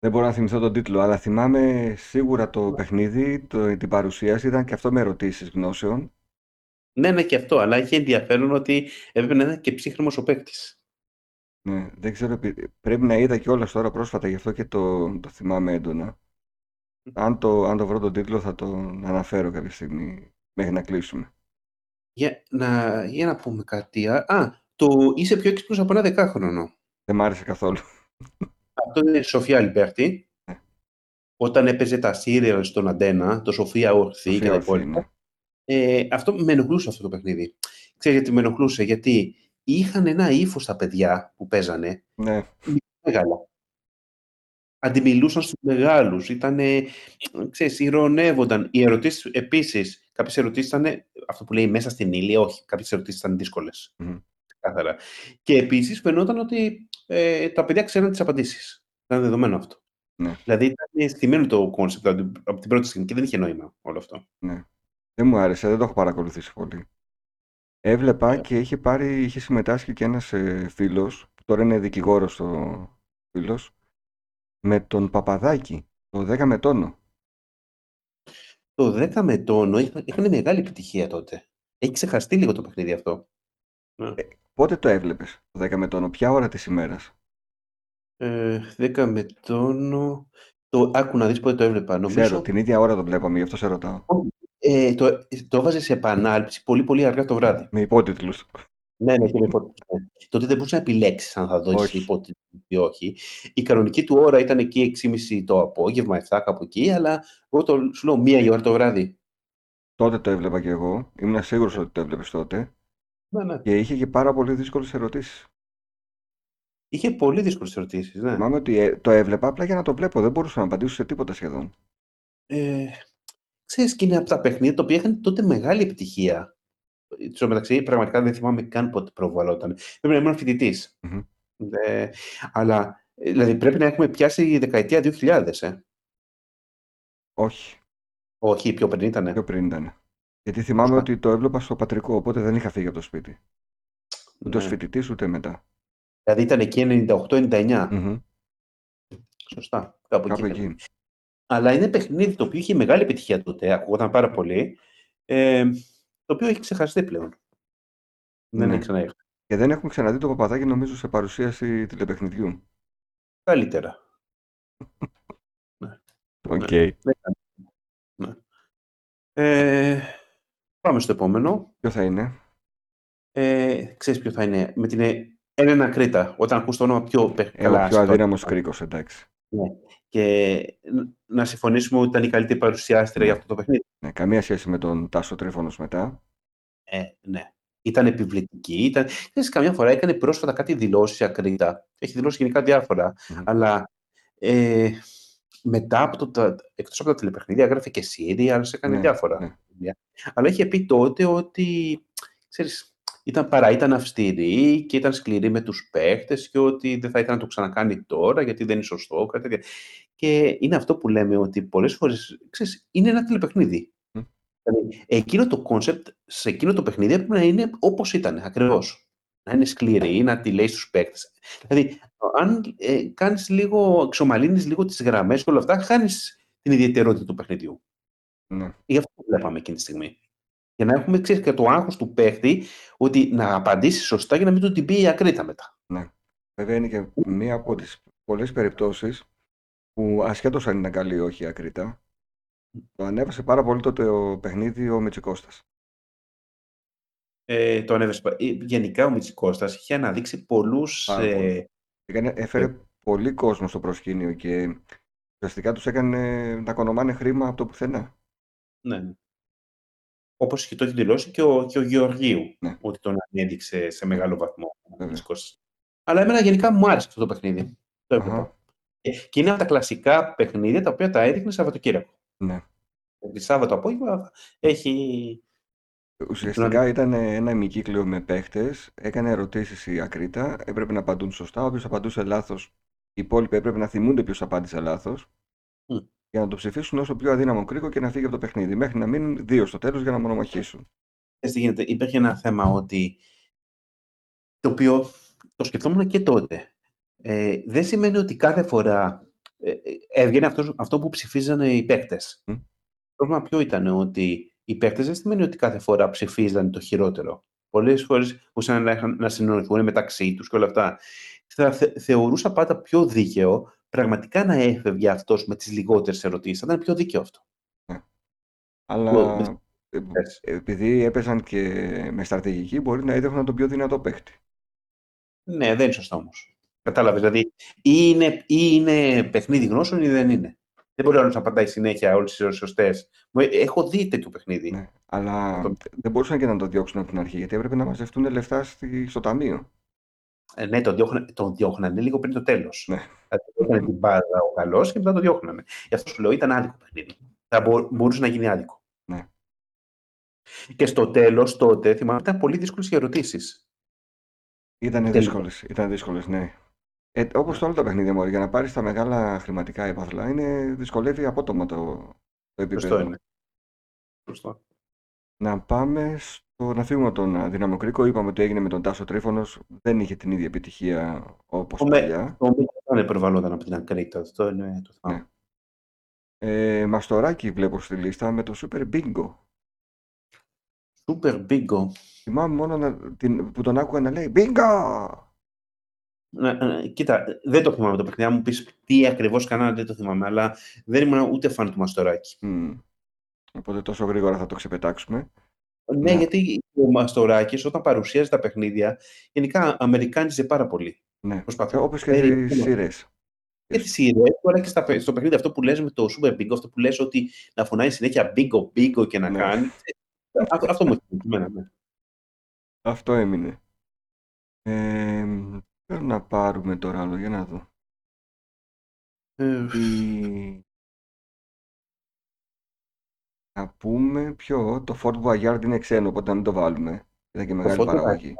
Δεν μπορώ να θυμηθώ τον τίτλο, αλλά θυμάμαι σίγουρα το παιχνίδι, το, την παρουσίαση ήταν και αυτό με ερωτήσεις γνώσεων. Ναι, ναι, και αυτό. Αλλά είχε ενδιαφέρον ότι έπρεπε να είναι και ψύχρεμος ο παίκτης. Ναι, δεν ξέρω, επει- πρέπει να είδα και όλα τώρα πρόσφατα, γι' αυτό και το, το θυμάμαι έντονα. Αν το, αν το βρω τον τίτλο θα τον αναφέρω κάποια στιγμή μέχρι να κλείσουμε. Για να, για να πούμε κάτι. Α, Α, το είσαι πιο έξυπνος από ένα δεκάχρονο. Δεν μ' άρεσε καθόλου. Αυτό είναι η Σοφία Αλιμπέρτη. Ναι. Όταν έπαιζε τα serial στον Αντένα, το Σοφία Ορθή Σοφία και τα Ορθή, υπόλοιπα. ναι. Ε, αυτό με ενοχλούσε αυτό το παιχνίδι. Ξέρετε γιατί με ενοχλούσε, γιατί είχαν ένα ύφος τα παιδιά που παίζανε Ναι, μεγάλα. Αντιμιλούσαν στους μεγάλους, ήταν, ξέρεις, ειρωνεύονταν. Οι ερωτήσεις, επίσης, κάποιες ερωτήσεις ήταν, αυτό που λέει μέσα στην ύλη, όχι, κάποιες ερωτήσεις ήταν δύσκολες. Μμμ. Καθαρά. Και επίσης φαινόταν ότι ε, τα παιδιά ξέραν τις απαντήσεις. Ήταν δεδομένο αυτό. Ναι. Δηλαδή ήταν στημένο το κόνσεπτ από την- από την πρώτη στιγμή και δεν είχε νόημα όλο αυτό. ναι. Δεν μου άρεσε, δεν το έχω παρακολουθήσει πολύ. Έβλεπα και είχε, πάρει, είχε συμμετάσχει και ένας ε, φίλος, που τώρα είναι δικηγόρος ο φίλος, με τον Παπαδάκη, το 10 με τόνο. Το 10 με τόνο είχα- είχαν μεγάλη επιτυχία τότε. Έχει ξεχαστεί λίγο το παιχνίδι αυτό. Ναι. Πότε το έβλεπες, το 10 με τόνο, ποια ώρα της ημέρας; Ε, 10 με τόνο. Το, άκου να δεις πότε το έβλεπα. Νομίζω Ξέρω, την ίδια ώρα το βλέπαμε, γι' αυτό σε ρωτάω. ε, το, το έβαζε σε επανάληψη πολύ πολύ αργά το βράδυ. Με υπότιτλους. Ναι, ναι, και με υπότιτλους. Τότε δεν μπορούσε να επιλέξεις αν θα δώσεις Όχι. υπότιτλους ή όχι. Η κανονική του ώρα ήταν εκεί 6.30 το απόγευμα, 7 κάπου εκεί, αλλά εγώ το, σου λέω μία η ώρα το βράδυ. τότε το έβλεπα και εγώ. Ήμουν σίγουρος ότι το έβλεπες τότε. Ναι, ναι. Και είχε και πάρα πολύ δύσκολες ερωτήσεις. Είχε πολύ δύσκολες ερωτήσεις. Ναι. Θυμάμαι ότι ε, το έβλεπα απλά για να το βλέπω. Δεν μπορούσα να απαντήσω σε τίποτα σχεδόν. Ε, ξέρεις, και είναι από τα παιχνίδια τα οποία είχαν τότε μεγάλη επιτυχία. Στο μεταξύ, πραγματικά δεν θυμάμαι καν πότε προβαλόταν. Πρέπει να ήμουν φοιτητής. Μμμ. Ε, αλλά, ε, δηλαδή, πρέπει να έχουμε πιάσει η δεκαετία 2000, ε. Όχι, Όχι, πιο πριν ήτανε. πιο πριν ήταν. Γιατί θυμάμαι Σωστά. ότι το έβλεπα στο πατρικό, οπότε δεν είχα φύγει από το σπίτι. Ούτε ως Ναι. φοιτητής, ούτε μετά. Δηλαδή ήταν εκεί 98-99. Μμμ. Σωστά. Κάπου, Κάπου εκεί. εκεί. Αλλά είναι παιχνίδι το οποίο είχε μεγάλη επιτυχία τότε. Ακούγονταν πάρα πολύ. Ε, το οποίο έχει ξεχαστεί πλέον. Δεν Ναι. έχει ξαναέρθει. Και δεν έχουμε ξαναδεί τον Παπαδάκη νομίζω σε παρουσίαση τηλεπαιχνιδιού. Καλύτερα. Οκ. Ναι. Ναι. Ε, πάμε στο επόμενο. Ποιο θα είναι; Ε, ξέρεις ποιο θα είναι. Με την ε, Έλενα Ακρίτα. Όταν ακούς το όνομα πιο πε- Ε, καλά. ο πιο στο- αδύναμος κρίκος, εντάξει. Ναι. Και ν- να συμφωνήσουμε ότι ήταν η καλύτερη παρουσιάστρια για αυτό το παιχνίδι. Ναι, καμία σχέση με τον Τάσο Τρίφωνος μετά. Ε, ναι. Ήταν επιβλητική. Ήταν... Ξέρεις, καμιά φορά έκανε πρόσφατα κάτι δηλώσεις ακρίτα. Έχει δηλώσει γενικά διάφορα. Μμμ. Αλλά ε, μετά από το, τα, εκτός από τα τηλεπαιχνίδια έγραφε και serials, έκανε Ναι, διάφορα. ναι. παιχνίδια. Αλλά είχε πει τότε ότι ξέρεις, ήταν παρά ήταν αυστηρή και ήταν σκληρή με τους παίχτες και ότι δεν θα ήθελε να το ξανακάνει τώρα γιατί δεν είναι σωστό. Κάτι τέτοια. Και είναι αυτό που λέμε ότι πολλές φορές, ξέρεις, είναι ένα τηλεπαιχνίδι. Μμ. Δηλαδή, εκείνο το κόνσεπτ σε εκείνο το παιχνίδι έπρεπε να είναι όπως ήταν, ακριβώς. Να είναι σκληρή, να τη λέει στους παίκτες. Δηλαδή, αν ε, κάνεις λίγο, εξομαλύνεις λίγο τις γραμμές και όλα αυτά, χάνεις την ιδιαιτερότητα του παιχνιδιού. Ναι. Γι' αυτό το βλέπαμε εκείνη τη στιγμή. Για να έχουμε ξέρεις, και το άγχος του παίχτη ότι να απαντήσει σωστά για να μην του την πει η Ακρίτα μετά. Ναι. Βέβαια είναι και μία από τις πολλές περιπτώσεις που ασχέτως αν είναι καλή ή όχι η ακρίτα, το ανέβασε πάρα πολύ τότε ο παιχνίδι ο Μητσικώστας. Ε, το ανέβασε. πα- ε, Γενικά ο Μητσικώστας είχε αναδείξει πολλούς... Πάρα Ε, πολύ. Έκανε, έφερε πολύ κόσμο στο προσκήνιο και ουσιαστικά τους έκανε να κονομάνε χρήμα από το πουθενά. ναι. Ναι. Όπως και το έχει δηλώσει και ο, και ο Γεωργίου, Ναι. ότι τον ανέδειξε σε μεγάλο βαθμό ο Βέβαια. Μητσικώστας. Αλλά εμένα γενικά μου άρεσε αυτό το παιχνίδι. Το έβλεπα. Αχα. Ε, Και είναι από τα κλασικά παιχνίδια τα οποία τα έδειχνε Σαββατοκύριακο. Ναι. Δηλαδή Σάββατο απόγευμα έχει... Ουσιαστικά ήταν ένα ημικύκλιο με παίχτες, έκανε ερωτήσεις η Ακρίτα, έπρεπε να απαντούν σωστά. Όποιος απαντούσε λάθος, οι υπόλοιποι έπρεπε να θυμούνται ποιος απάντησε λάθος, Μμ. Για να το ψηφίσουν όσο πιο αδύναμο κρίκο και να φύγει από το παιχνίδι, μέχρι να μείνουν δύο στο τέλος για να μονομαχήσουν. Ξέρεις τι γίνεται, υπήρχε ένα θέμα ότι το οποίο το σκεφτόμουν και τότε. Ε, δεν σημαίνει ότι κάθε φορά ε, ε, έβγαινε αυτός, αυτό που ψηφίζανε οι παίκτες. Μμ. Το πρόβλημα ποιο ήταν ότι οι παίκτες δεν σημαίνει ότι κάθε φορά ψηφίζανε το χειρότερο. Πολλές φορές μπορούσαν να, είχαν- να συνοηθούν μεταξύ τους και όλα αυτά. Θα θε- θεωρούσα πάντα πιο δίκαιο πραγματικά να έφευγε αυτός με τις λιγότερες ερωτήσεις. Θα ήταν πιο δίκαιο αυτό. Αλλά Με- ε, Έτσι. επειδή έπαιζαν και με στρατηγική, μπορεί να έδειχναν τον πιο δυνατό παίχτη. Ναι, δεν είναι σωστό όμως. Κατάλαβες. Δηλαδή, ή είναι, ή είναι παιχνίδι γνώσεων ή δεν είναι. Δεν μπορεί άλλος να απαντάει συνέχεια όλες τις σωστές. Έχω δει τέτοιο παιχνίδι. Ναι. Αλλά Το- δεν μπορούσαν και να το διώξουν από την αρχή, γιατί έπρεπε να μαζευτούν λεφτά στη- στο ταμείο. Ε, ναι, τον διώχνανε, τον διώχνανε λίγο πριν το τέλος. Ναι. Δηλαδή, έκανε την μπάλα ο καλό και μετά τον διώχνανε. Γι' αυτό σου λέω ήταν άδικο παιχνίδι. Θα μπο- μπορούσε να γίνει άδικο. Ναι. Και στο τέλος, τότε θυμάμαι ήταν πολύ δύσκολες οι ερωτήσεις. Ήταν Τελικά. δύσκολες, ήταν δύσκολες, ναι. Ε, όπως όλα τα παιχνίδια μου, για να πάρεις τα μεγάλα χρηματικά έπαθλα, είναι, δυσκολεύει απότομα το, το επίπεδο. Σωστό είναι. Σωστό. Να πάμε στο, να φύγουμε από τον αδύναμο κρίκο. Είπαμε ότι έγινε με τον Τάσο Τρίφωνος. Δεν είχε την ίδια επιτυχία όπως Το με- παλιά. το Μίτσο δεν προβαλλόταν από την Ακρίτα. Αυτό είναι το θέμα. Ναι. Ε, Μαστοράκι βλέπω στη λίστα με το Super Bingo. Super Bingo. Θυμάμαι μόνο να, την, που τον άκουγα να λέει Bingo! Ναι, ναι, κοίτα, δεν το θυμάμαι το παιχνίδι. Αν μου πεις τι ακριβώς κανένα, δεν το θυμάμαι. Αλλά δεν ήμουν ούτε φαν του Μαστοράκη. Μμ. Οπότε τόσο γρήγορα θα το ξεπετάξουμε. Ναι, Ναι. γιατί ο Μαστοράκης όταν παρουσίαζε τα παιχνίδια, γενικά αμερικάνιζε πάρα πολύ. Ναι. Προσπαθώ. Ε, όπως και Very τις cool. σειρές. Και τη σειρές του, αλλά και στα, στο παιχνίδι αυτό που λες με το Super Bingo, αυτό που λες ότι να φωνάει συνέχεια Bingo, Bingo και να Ναι. κάνει. Αυτό, αυτό μου έχει εμένα, ναι. Αυτό έμεινε. Ε, θέλω να πάρουμε τώρα άλλο, για να δω. Ε, Η- Να πούμε ποιο, το Fort Boyard είναι ξένο, οπότε να μην το βάλουμε. Ήταν και μεγάλη Fort παραγωγή.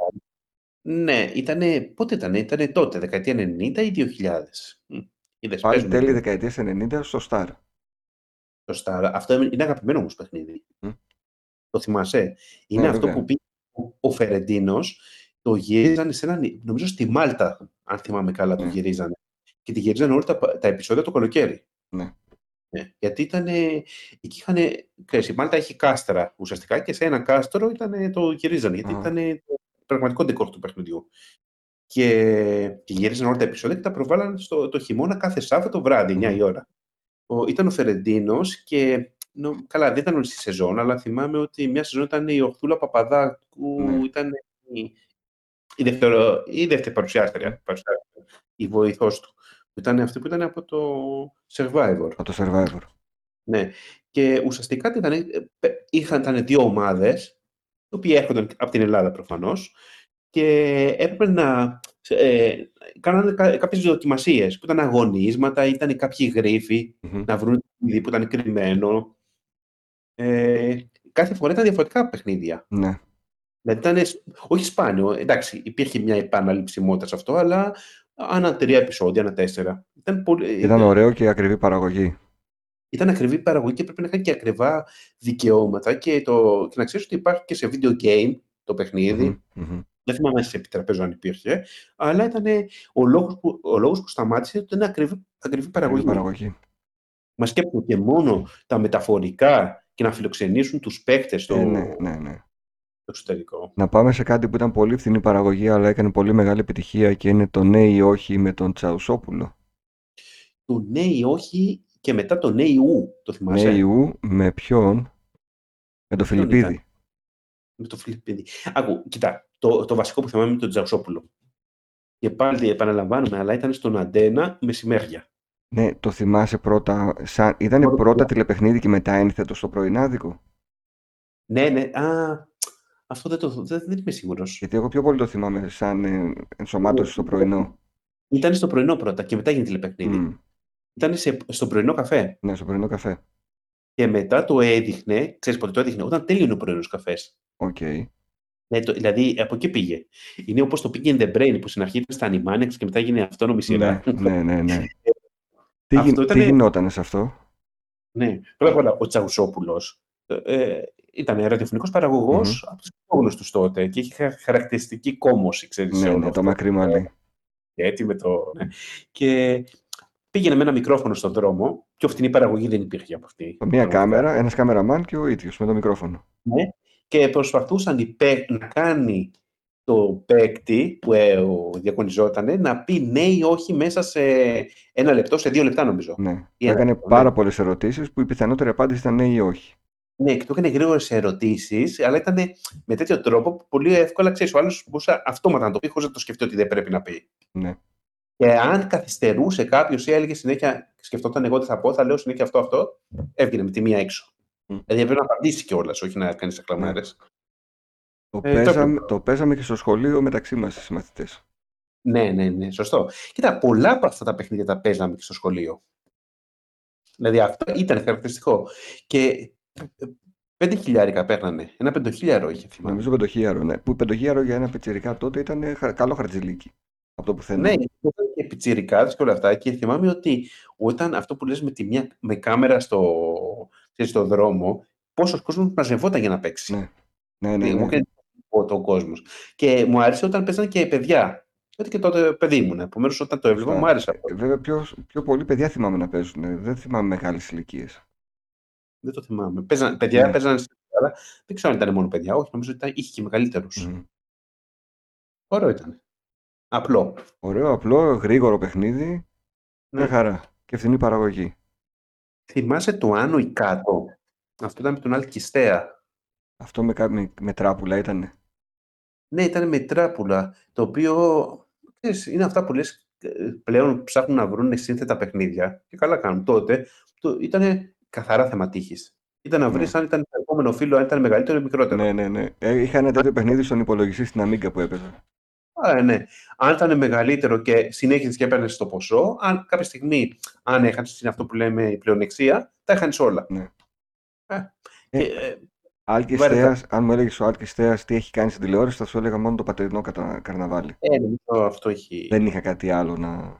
Ναι, ήτανε, πότε ήταν, ήτανε τότε, δεκαετία 90 ή 2000. Μ, Είδες, Πάλι παίζουμε τέλη λίγο. δεκαετίας 90 στο Star. Σωστά. Αυτό είναι αγαπημένο όμως παιχνίδι. Μμ. Το θυμάσαι; Είναι Ναι, αυτό βέβαια. που πήγε ο- ο Φερεντίνος, το γυρίζανε σε ένα, νομίζω στη Μάλτα, αν θυμάμαι καλά, το Ναι. γυρίζανε. Και τη γυρίζανε όλα τα, τα επεισόδια το καλοκαίρι. Ναι. Ναι, γιατί ήταν, εκεί είχαν, ξέρεις, η Μάλτα έχει κάστρα ουσιαστικά και σε ένα κάστρο ήτανε, το γυρίζανε, γιατί Α. ήταν το πραγματικό ντεκόρ του παιχνιδιού. Και, και γύριζαν όλα τα επεισόδια και τα προβάλλανε στο, το χειμώνα κάθε Σάββατο βράδυ, 9 η ώρα. Ο, ήταν ο Φερεντίνος και νο- καλά, δεν ήταν όλη τη σεζόν, αλλά θυμάμαι ότι μια σεζόν ήταν η Οχτούλα Παπαδάκου, Ναι. ήταν η, η, δευτερο, η δεύτερη παρουσιάστρια, παρουσιάστρια, η βοηθός του. Ήταν αυτή που ήταν από το Survivor. Από το Survivor. Ναι. Και ουσιαστικά τι ήταν, ε, πε- είχαν, ήταν δύο ομάδες, οι οποίοι έρχονταν από την Ελλάδα προφανώς, και έπρεπε να ε, κάνανε κα, κάποιες δοκιμασίες, που ήταν αγωνίσματα, ήταν κάποιοι γρίφοι, Μμμ. να βρουν το παιδί που ήταν κρυμμένο. Ε, κάθε φορά ήταν διαφορετικά παιχνίδια. Ναι. Δηλαδή ήταν, σ- όχι σπάνιο, εντάξει, υπήρχε μια επαναληψιμότητα σε αυτό, αλλά ανά τρία επεισόδια, ανά τέσσερα. Ήταν, πολύ, Ήταν ωραίο και ακριβή παραγωγή. ήταν ακριβή παραγωγή και πρέπει να είχαν και ακριβά δικαιώματα και, το, και να ξέρεις ότι υπάρχει και σε video game το παιχνίδι. Μμμ, μμμ. Δεν θυμάμαι σε επιτραπέζο αν υπήρχε, αλλά ήταν ο λόγος που, ο λόγος που σταμάτησε ότι ήταν ακριβή, ακριβή παραγωγή. Ακριβή παραγωγή. Μα σκέφτομαι και μόνο τα μεταφορικά και να φιλοξενήσουν τους παίκτες στο, Ε, ναι, ναι, ναι. Στο εξωτερικό. Να πάμε σε κάτι που ήταν πολύ φθηνή παραγωγή, αλλά έκανε πολύ μεγάλη επιτυχία και είναι το ναι ή όχι με τον Τσαουσόπουλο. Το ναι ή όχι και μετά το ναι ή ου, το θυμάσαι; Ναι ή ου με ποιον, με τον Ποιον Φιλιππίδη. ήταν; Με το Φιλιππίδη. Άκου, κοιτά, το, το βασικό που θυμάμαι είναι τον Τζαουσόπουλο. Και πάλι επαναλαμβάνουμε, αλλά ήταν στον Αντένα μεσημέρια. Ναι, το θυμάσαι πρώτα, σαν... ήταν Πρώτα πρώτα πολλά. τηλεπαιχνίδι και μετά ένθετο στο πρωινάδικο; Ναι, ναι, α, αυτό δεν, το, δεν, δεν είμαι σίγουρος. Γιατί εγώ πιο πολύ το θυμάμαι σαν ε, ενσωμάτωση στο πρωινό. Ήταν στο πρωινό πρώτα και μετά έγινε τηλεπαιχνίδι. Μμ. Ήταν σε, στο πρωινό καφέ. Ναι, στο πρωινό καφέ. Και μετά το έδειχνε, ξέρεις πότε το έδειχνε, όταν τέλειωνε ο πρωινός καφές. Οκ. Ναι, το, δηλαδή από εκεί πήγε. Είναι όπως το Pinky and the Brain που στην αρχή ήταν στα Animaniacs και μετά έγινε αυτόνομη σειρά. Ναι, ναι, ναι, ναι. τι, Αυτό γι... ήτανε- τι γινόταν σε αυτό; Ναι, πρώτα απ' όλα ο Τσαουσόπουλος ε, ήταν ραδιοφωνικός παραγωγός από τους πιο γνωστούς τότε και είχε χα- χαρακτηριστική κόμμωση, ξέρεις, σε Ναι, όλο ναι, το αυτό. μακρύ μαλλί. Και έτσι με το... Ναι. Και πήγαινε με ένα μικρόφωνο στον δρόμο, πιο φτηνή παραγωγή δεν υπήρχε από αυτή. Μία πραγματικά. κάμερα, ένας κάμεραμαν και ο ίδιος με το μικρόφωνο. Ναι. Και προσπαθούσαν οι παί- να κάνει το παίκτη που ε, ο- διαγωνιζόταν να πει ναι ή όχι μέσα σε ένα λεπτό, σε δύο λεπτά νομίζω. Ναι. Ή Του ένα έκανε λεπτό, πάρα ναι. πολλές ερωτήσεις που η πιθανότερη απάντηση ήταν ναι ή όχι. Ναι, και του έκανε γρήγορες ερωτήσεις, αλλά ήταν με τέτοιο τρόπο που πολύ εύκολα ξέρεις, ο άλλος μπορούσε αυτόματα να το πει χωρίς να το σκεφτεί ότι δεν πρέπει να πει. Ναι. Και αν καθυστερούσε κάποιος ή έλεγε συνέχεια, σκεφτόταν εγώ τι θα πω, θα λέω συνέχεια αυτό, αυτό, έβγαινε με τη μία έξω. Μμ. Δηλαδή έπρεπε να απαντήσει κιόλας, όχι να κάνεις ακλαμάρε. Το, Ε, παίζαμε, το- το παίζαμε και στο σχολείο μεταξύ μας οι μαθητές. Ναι, ναι, ναι, σωστό. Κοίτα, πολλά από αυτά τα παιχνίδια τα παίζαμε και στο σχολείο. Δηλαδή αυτό ήταν χαρακτηριστικό. Και ε, πέντε χιλιάρικα παίρνανε. Ένα πεντοχίλιαρο είχε θυμάμαι. Νομίζω πεντοχίαρο, ναι. Που πεντοχίαρο για ένα πετσιρικά τότε ήταν ε, χα- καλό χαρτζηλίκι. Από το πουθενά. Ναι, ήταν και πιτσιρικάδες και όλα αυτά. Και θυμάμαι ότι όταν αυτό που λες με, τη μια, με κάμερα στο, ξέρεις, στο δρόμο, πόσος κόσμος μαζευόταν για να παίξει. Ναι, ναι, ναι. Μου ναι. έκανε εντύπωση ο κόσμος. Και μου άρεσε όταν παίζανε και παιδιά. Γιατί και τότε παιδί ήμουν. Επομένως, όταν το έβλεπα, Σωστά. μου άρεσε αυτό. Ε, Βέβαια, πιο, πιο πολλοί παιδιά θυμάμαι να παίζουν. ε, Δεν θυμάμαι μεγάλες ηλικίες. Δεν το θυμάμαι. Παίζαν, παιδιά Ναι. παίζανε στην αλλά δεν ξέρω αν ήταν μόνο παιδιά. Όχι, νομίζω ότι ήταν, είχε και μεγαλύτερους. Ωραίο ήταν. Απλό. Ωραίο, απλό, γρήγορο παιχνίδι. Ναι. Μια χαρά. Και φθηνή παραγωγή. Θυμάσαι το Άνω ή Κάτω; Αυτό ήταν με τον Αλκιστέα. Αυτό με, κα- με, με τράπουλα ήταν. Ναι, ήταν με τράπουλα. Το οποίο ξέρεις, είναι αυτά που λες ε, πλέον ψάχνουν να βρουν σύνθετα παιχνίδια και καλά κάνουν. Τότε ήταν καθαρά θέμα τύχης. Ήταν να βρεις Ναι. αν ήταν το επόμενο φίλο, αν ήταν μεγαλύτερο ή μικρότερο. Ναι, ναι, ναι. Ε, είχα ένα τέτοιο παιχνίδι στον υπολογιστή στην Amiga που έπαιζα. Α, ναι. Αν ήταν μεγαλύτερο και συνέχιζες και έπαιρνες το ποσό, αν κάποια στιγμή, αν έχανε είναι αυτό που λέμε η πλεονεξία, τα έχανες όλα. Ναι. Ε, Ε, και, ε, Άλκης βάρετα. Θέας, αν μου έλεγες ο Άλκης Θέας τι έχει κάνει στην τηλεόραση, θα σου έλεγα μόνο το πατερινό κατα... καρναβάλι. ε, νομίζω αυτό έχει. Δεν είχα κάτι άλλο να.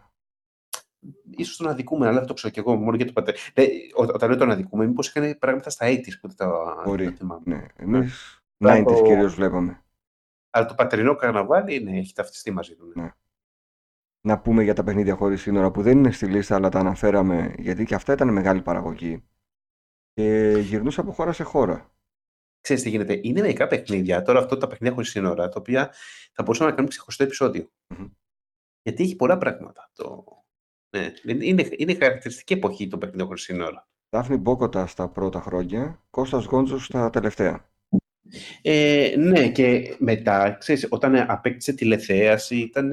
Ίσως τον αδικούμε, αλλά δεν το ξέρω κι εγώ, μόνο για το πατέρα. Ναι, ό- όταν λέω τον αδικούμε, μήπως είχαν πράγματα στα 80s που δεν τα, Μπορεί. δεν τα θυμάμαι. Ναι. Εμεί Αλλά 90s το- κυρίως βλέπαμε. Αλλά το πατερινό καρναβάλι, ναι, έχει ταυτιστεί μαζί του. Ναι. Ναι. Να πούμε για τα παιχνίδια χωρίς σύνορα που δεν είναι στη λίστα, αλλά τα αναφέραμε γιατί και αυτά ήταν μεγάλη παραγωγή. Και γυρνούσε από χώρα σε χώρα. Ξέρεις τι γίνεται, είναι μερικά παιχνίδια, τώρα αυτό τα παιχνίδια χωρίς σύνορα, τα οποία θα μπορούσαμε να κάνουμε ξεχωριστό επεισόδιο. Μμμ. Γιατί έχει πολλά πράγματα. Το... Ναι, είναι, είναι χαρακτηριστική εποχή το παιχνίδι χωρίς σύνορα. Δάφνη Μπόκοτα στα πρώτα χρόνια, Κώστας Γκόντζος στα τελευταία. Ε, ναι, και μετά, ξέρεις, όταν απέκτησε τηλεθέαση, ήταν.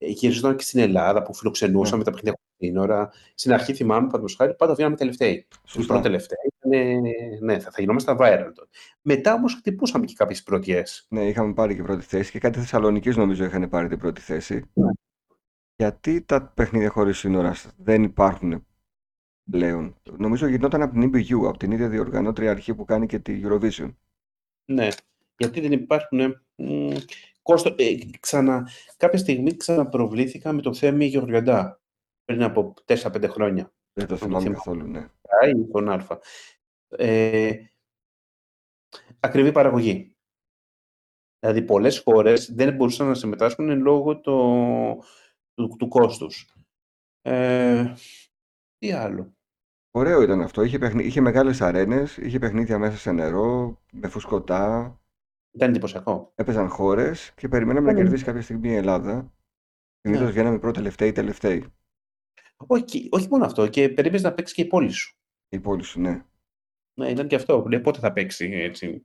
Γυριζόταν και στην Ελλάδα που φιλοξενούσαμε Ναι. τα παιχνίδια χωρίς σύνορα. Στην αρχή θυμάμαι, παραδείγματος χάρη, πάντα βγαίναμε τελευταίοι. Οι Σωστά. πρώτοι τελευταίοι ήταν. Ναι, θα, θα γινόμασταν viral. τότε. Μετά όμως χτυπούσαμε και κάποιες πρωτιές. Ναι, είχαμε πάρει και πρώτη θέση και κάτι Θεσσαλονίκης νομίζω είχαν πάρει την πρώτη θέση. Ναι. Γιατί τα παιχνίδια χωρίς σύνορα δεν υπάρχουν πλέον; Νομίζω γινόταν από την EBU, από την ίδια διοργανώτρια αρχή που κάνει και τη Eurovision. Ναι, γιατί δεν υπάρχουν. Μ, κόστο, ε, ξανα, κάποια στιγμή ξαναπροβλήθηκα με το Θέμη Γεωργιαντά πριν από 4-5 χρόνια. Δεν το το θυμάμαι θυμάμαι. καθόλου, ναι. Α, ή τον Α. Ε, ακριβή παραγωγή. Δηλαδή, πολλές χώρες δεν μπορούσαν να συμμετάσχουν λόγω το, του, του κόστους. Ε, τι άλλο. Ωραίο ήταν αυτό. Είχε, παιχνί... είχε μεγάλες αρένες, είχε παιχνίδια μέσα σε νερό, με φουσκωτά. Ήταν εντυπωσιακό. Έπαιζαν χώρες και περιμέναμε να Ναι. κερδίσει κάποια στιγμή η Ελλάδα. Συνήθως Ναι. βγαίναμε πρώτοι τελευταίοι τελευταίοι. Όχι, όχι μόνο αυτό, και περίμενες να παίξεις και η πόλη σου. Η πόλη σου, ναι. Ναι, ήταν και αυτό. Λέει πότε θα παίξει, έτσι.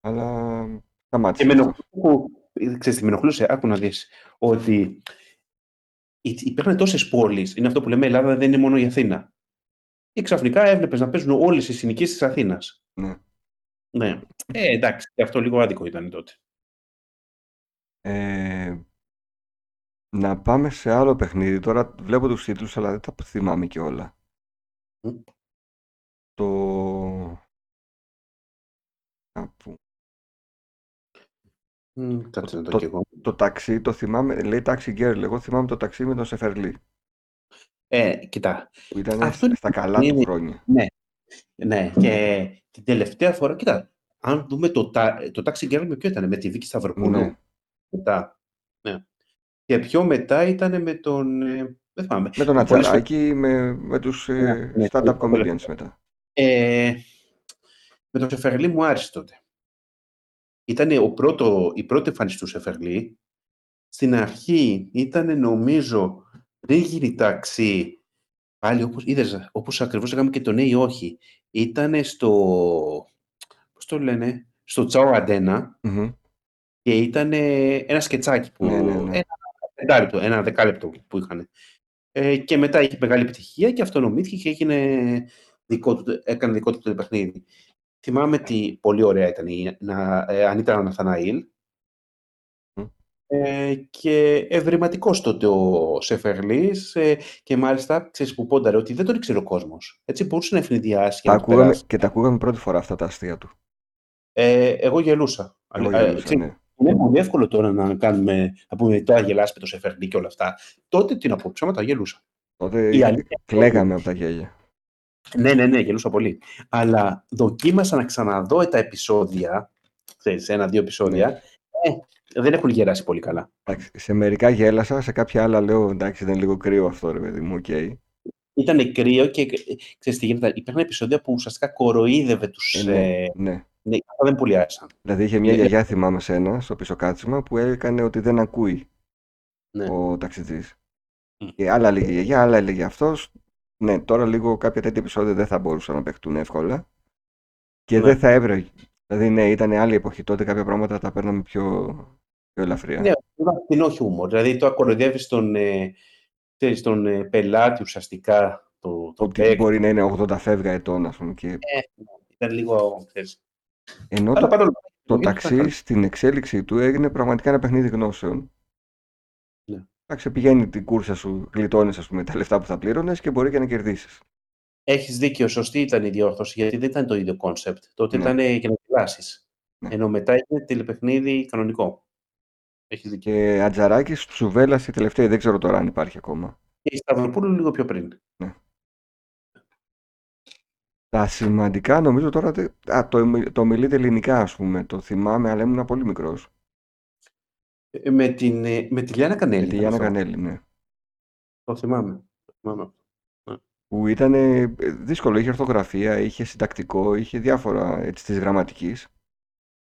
Αλλά Και σταμάτησε. με αυτό. ενοχλούσε, που- ξέρεις τι με ενοχλούσε, άκου να δεις, ότι υ- υπήρχαν τόσες πόλεις, είναι αυτό που λέμε Ελλάδα δεν είναι μόνο η Αθήνα. Και ξαφνικά έβλεπες να παίζουν όλες οι συνοικίες της Αθήνας. Ναι. Ναι. Ε, εντάξει, και αυτό λίγο άδικο ήταν τότε. Ε, να πάμε σε άλλο παιχνίδι. Τώρα βλέπω τους τίτλους, αλλά δεν τα θυμάμαι και όλα. Μμ. Το... Κάπου. Μ, Κάτσε να το το- κι εγώ. Το ταξί, το θυμάμαι, λέει Taxi Girl, εγώ θυμάμαι το ταξί με τον Σεφερλί, Ε, κοιτά, που ήταν Αυτό είναι- στα καλά του είναι- χρόνια. ναι, ναι, και την τελευταία φορά, κοίτα, αν δούμε το, τα- το Taxi Girl με ποιο ήταν, με τη Βίκη Σταυροπούλου. Ναι. Μετά, ναι. Και πιο μετά ήταν με τον, ε, δεν θυμάμαι. Με τον Πολλές φορές- Ατσαράκη, με, με τους ε, Ναι, ναι, stand-up πολύ- comedians μετά. Ε, με τον Σεφερλί μου άρεσε τότε. Ήταν ο πρώτο, η πρώτη εμφάνιση του Σεφερλί. Στην αρχή ήταν νομίζω πριν γίνει ταξί, πάλι όπως, είδες, όπως ακριβώς λέγαμε και το ναι ή όχι. Ήταν στο, πώς το λένε, στο Τσάο Αντένα Μμμ. και ήταν ένα σκετσάκι που, Ναι, ναι, ναι. ένα πεντάλεπτο, ένα δεκάλεπτο που είχαν. Ε, και μετά είχε μεγάλη επιτυχία και αυτονομήθηκε και έγινε δικό του, έκανε δικό του το παιχνίδι. Θυμάμαι ότι πολύ ωραία ήταν η να, ε, Ανίτα Ναθαναήλ Μμ. ε, και ευρηματικός τότε ο Σεφερλής ε, και μάλιστα ξέρεις που πόνταρε ότι δεν τον ήξερε ο κόσμος. Έτσι μπορούσε να ευνηδιάσει και Τα να του ακούγαμε, περάσει. και τα ακούγαμε πρώτη φορά αυτά τα αστεία του. Ε, εγώ γελούσα. Εγώ Ε, γελούσα, ξέρεις, ναι. είναι πολύ εύκολο τώρα να κάνουμε, να πούμε τώρα γελάς με το Σεφερλί και όλα αυτά. Τότε τι να πω, ψέματα γελούσα. Τότε Η αλήθεια κλαίγαμε από τα γέλια. Ναι, ναι, ναι, γελούσα πολύ. Αλλά δοκίμασα να ξαναδώ τα επεισόδια, ξέρεις, ένα-δύο επεισόδια, ε, δεν έχουν γεράσει πολύ καλά. Εντάξει, σε μερικά γέλασα, σε κάποια άλλα λέω εντάξει δεν είναι λίγο κρύο αυτό ρε παιδί μου, οκ. Ήταν κρύο και ε, ξέρεις τι γίνεται, υπήρχαν επεισόδια που ουσιαστικά κοροϊδεύε τους... Ε, ναι, ε, ναι. ναι, αυτά δεν πολύ άρεσαν. Δηλαδή είχε μια Ε, γιαγιά θυμάμαι σε ένα, στο πίσω κάτσιμα που έκανε ότι δεν ακούει Ναι. ο ταξιτζής. Μμ. Και άλλα έλεγε η γιαγιά, άλλα έλεγε αυτός. Ναι, τώρα λίγο κάποια τέτοια επεισόδια δεν θα μπορούσαν να παιχτούν εύκολα. Και Ναι. δεν θα έπρεπε. Δηλαδή, ναι, ήταν άλλη εποχή τότε, κάποια πράγματα τα παίρναμε πιο, Πιο ελαφριά. Ναι, ένα φθηνό χιούμορ. Δηλαδή το ακολουθεύει τον, ε, ξέρεις, τον ε, πελάτη ουσιαστικά το, το Ότι παίκτη. μπορεί να είναι 80 φεύγα ετών, ας πούμε. Και... Ε, ήταν λίγο, ξέρεις. Ενώ Αλλά το, παρόλο το ήταν ταξί καλό. στην εξέλιξή του έγινε πραγματικά ένα παιχνίδι γνώσεων. Ναι. Εντάξει, πηγαίνει την κούρσα σου, γλιτώνεις ας πούμε τα λεφτά που θα πλήρωνες και μπορεί και να κερδίσεις. Έχεις δίκιο, σωστή ήταν η διόρθωση, γιατί δεν ήταν το ίδιο κόνσεπτ. Τότε Ναι. ήταν ε, για να γελάσεις. Ναι. Ενώ μετά έγινε τηλεπαιχνίδι κανονικό. Έχεις δίκιο. Και Ατζαράκης, Ψουβέλλας η τελευταία, δεν ξέρω τώρα αν υπάρχει ακόμα. Και η Σταυροπούλου λίγο πιο πριν. Τα σημαντικά νομίζω τώρα. δεν- Α, το, το μιλείτε ελληνικά, ας πούμε. Το θυμάμαι, αλλά ήμουν πολύ μικρός. Ε, με, την, ε, με τη Λιάννα Κανέλη. Με τη ήταν Γιάννα αυτό. Κανέλη, ναι. Το θυμάμαι. Το θυμάμαι. Που ήταν ε, δύσκολο, είχε ορθογραφία, είχε συντακτικό, είχε διάφορα έτσι της γραμματικής.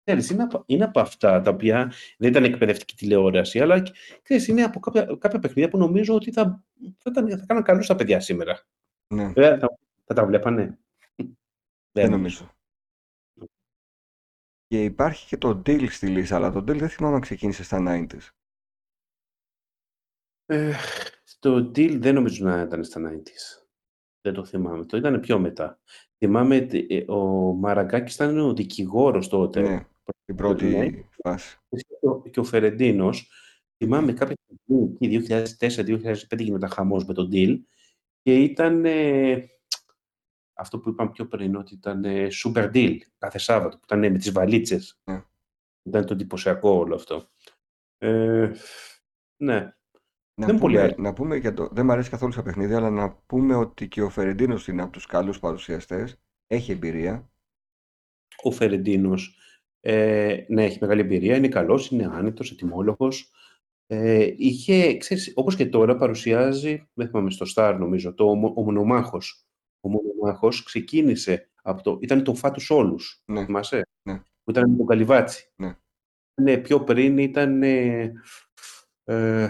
Ξέρεις, είναι, από, είναι από αυτά τα οποία δεν ήταν εκπαιδευτική τηλεόραση, αλλά ξέρεις, είναι από κάποια, κάποια παιχνίδια που νομίζω ότι θα, θα, ήταν, θα κάναν καλούς τα παιδιά σήμερα. Ναι, Βέβαια, θα, θα τα βλέπανε. δεν νομίζω. Και υπάρχει και το Deal στη λίστα, αλλά το Deal δεν θυμάμαι αν ξεκίνησε στα 90s. Ε, το deal δεν νομίζω να ήταν στα 90s. Δεν το θυμάμαι. Το ήταν πιο μετά. Θυμάμαι ότι, ε, ο Μαραγκάκης ήταν ο δικηγόρος τότε. Ναι, την πρώτη Ναι. φάση. Και ο- Και ο Φερεντίνος, θυμάμαι κάποια στιγμή, εκεί 2004-2005 γινόταν χαμός με τον deal και ήταν ε, αυτό που είπαμε πιο πριν, ότι ήταν ε, super deal κάθε Σάββατο, που ήταν ε, με τις βαλίτσες. Ναι. Ήταν το εντυπωσιακό όλο αυτό. Ε, ναι. Να Δεν πολύ πούμε, άρεσε. να πούμε για το. Δεν μου αρέσει καθόλου στα παιχνίδια, αλλά να πούμε ότι και ο Φερεντίνος είναι από τους καλούς παρουσιαστές. Έχει εμπειρία. ο Φερεντίνος ε, ναι, έχει μεγάλη εμπειρία, είναι καλός, είναι άνετος, ετοιμόλογος. Ε, είχε, ξέρεις, όπως και τώρα παρουσιάζει, δεν θυμάμαι στο Star νομίζω, το ο, ο Μονομάχος. Ο Μονομάχος ξεκίνησε από το, ήταν το Φάτους Όλους, Ναι. θυμάσαι, Ναι. που ήταν με τον Καλυβάτσι. Ναι. Ναι, πιο πριν ήταν, ε, ε,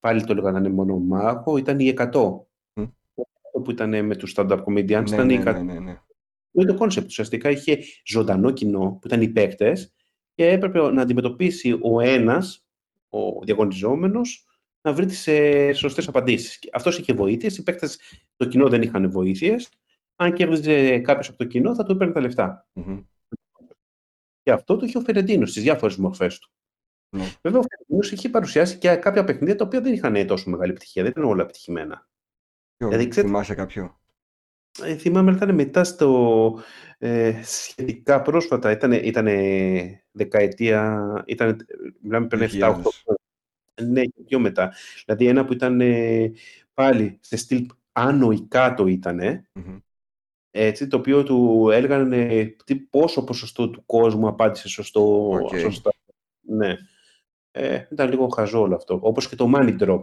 πάλι το λέγανε Μονομάχο, ήταν η 100. Μμ. που ήταν με τους stand-up comedians, Ναι, ήταν η ναι, 100. ναι, ναι, ναι. Είναι το κόνσεπτ. Ουσιαστικά είχε ζωντανό κοινό που ήταν οι παίκτες και έπρεπε να αντιμετωπίσει ο ένας, ο διαγωνιζόμενος, να βρει τις σωστές απαντήσεις. Αυτός είχε βοήθειες. Οι παίκτες, το κοινό δεν είχαν βοήθειες. Αν κέρδιζε κάποιος από το κοινό, θα του έπαιρνε τα λεφτά. Μμμ. Και αυτό το είχε ο Φερεντίνος στις διάφορες μορφές του. Ναι. Βέβαια, ο Φερεντίνος είχε παρουσιάσει και κάποια παιχνίδια τα οποία δεν είχαν τόσο μεγάλη επιτυχία. Δεν ήταν όλα επιτυχημένα. Ποιο, Δηλαδή, ξέρετε- θυμάσαι κάποιο; Ε, θυμάμαι ότι ήταν μετά στο ε, σχετικά πρόσφατα, ήταν, ήταν δεκαετία, ήταν, μιλάμε πριν 7-8 2000. Ναι, και πιο μετά. Δηλαδή ένα που ήταν ε, πάλι σε στυλ άνω ή κάτω ήταν, Μμμ. έτσι, το οποίο του έλεγαν ε, τι, πόσο ποσοστό του κόσμου απάντησε σωστό, Οκ. σωστά. Ναι. Ε, ήταν λίγο χαζό όλο αυτό. Όπως και το money drop,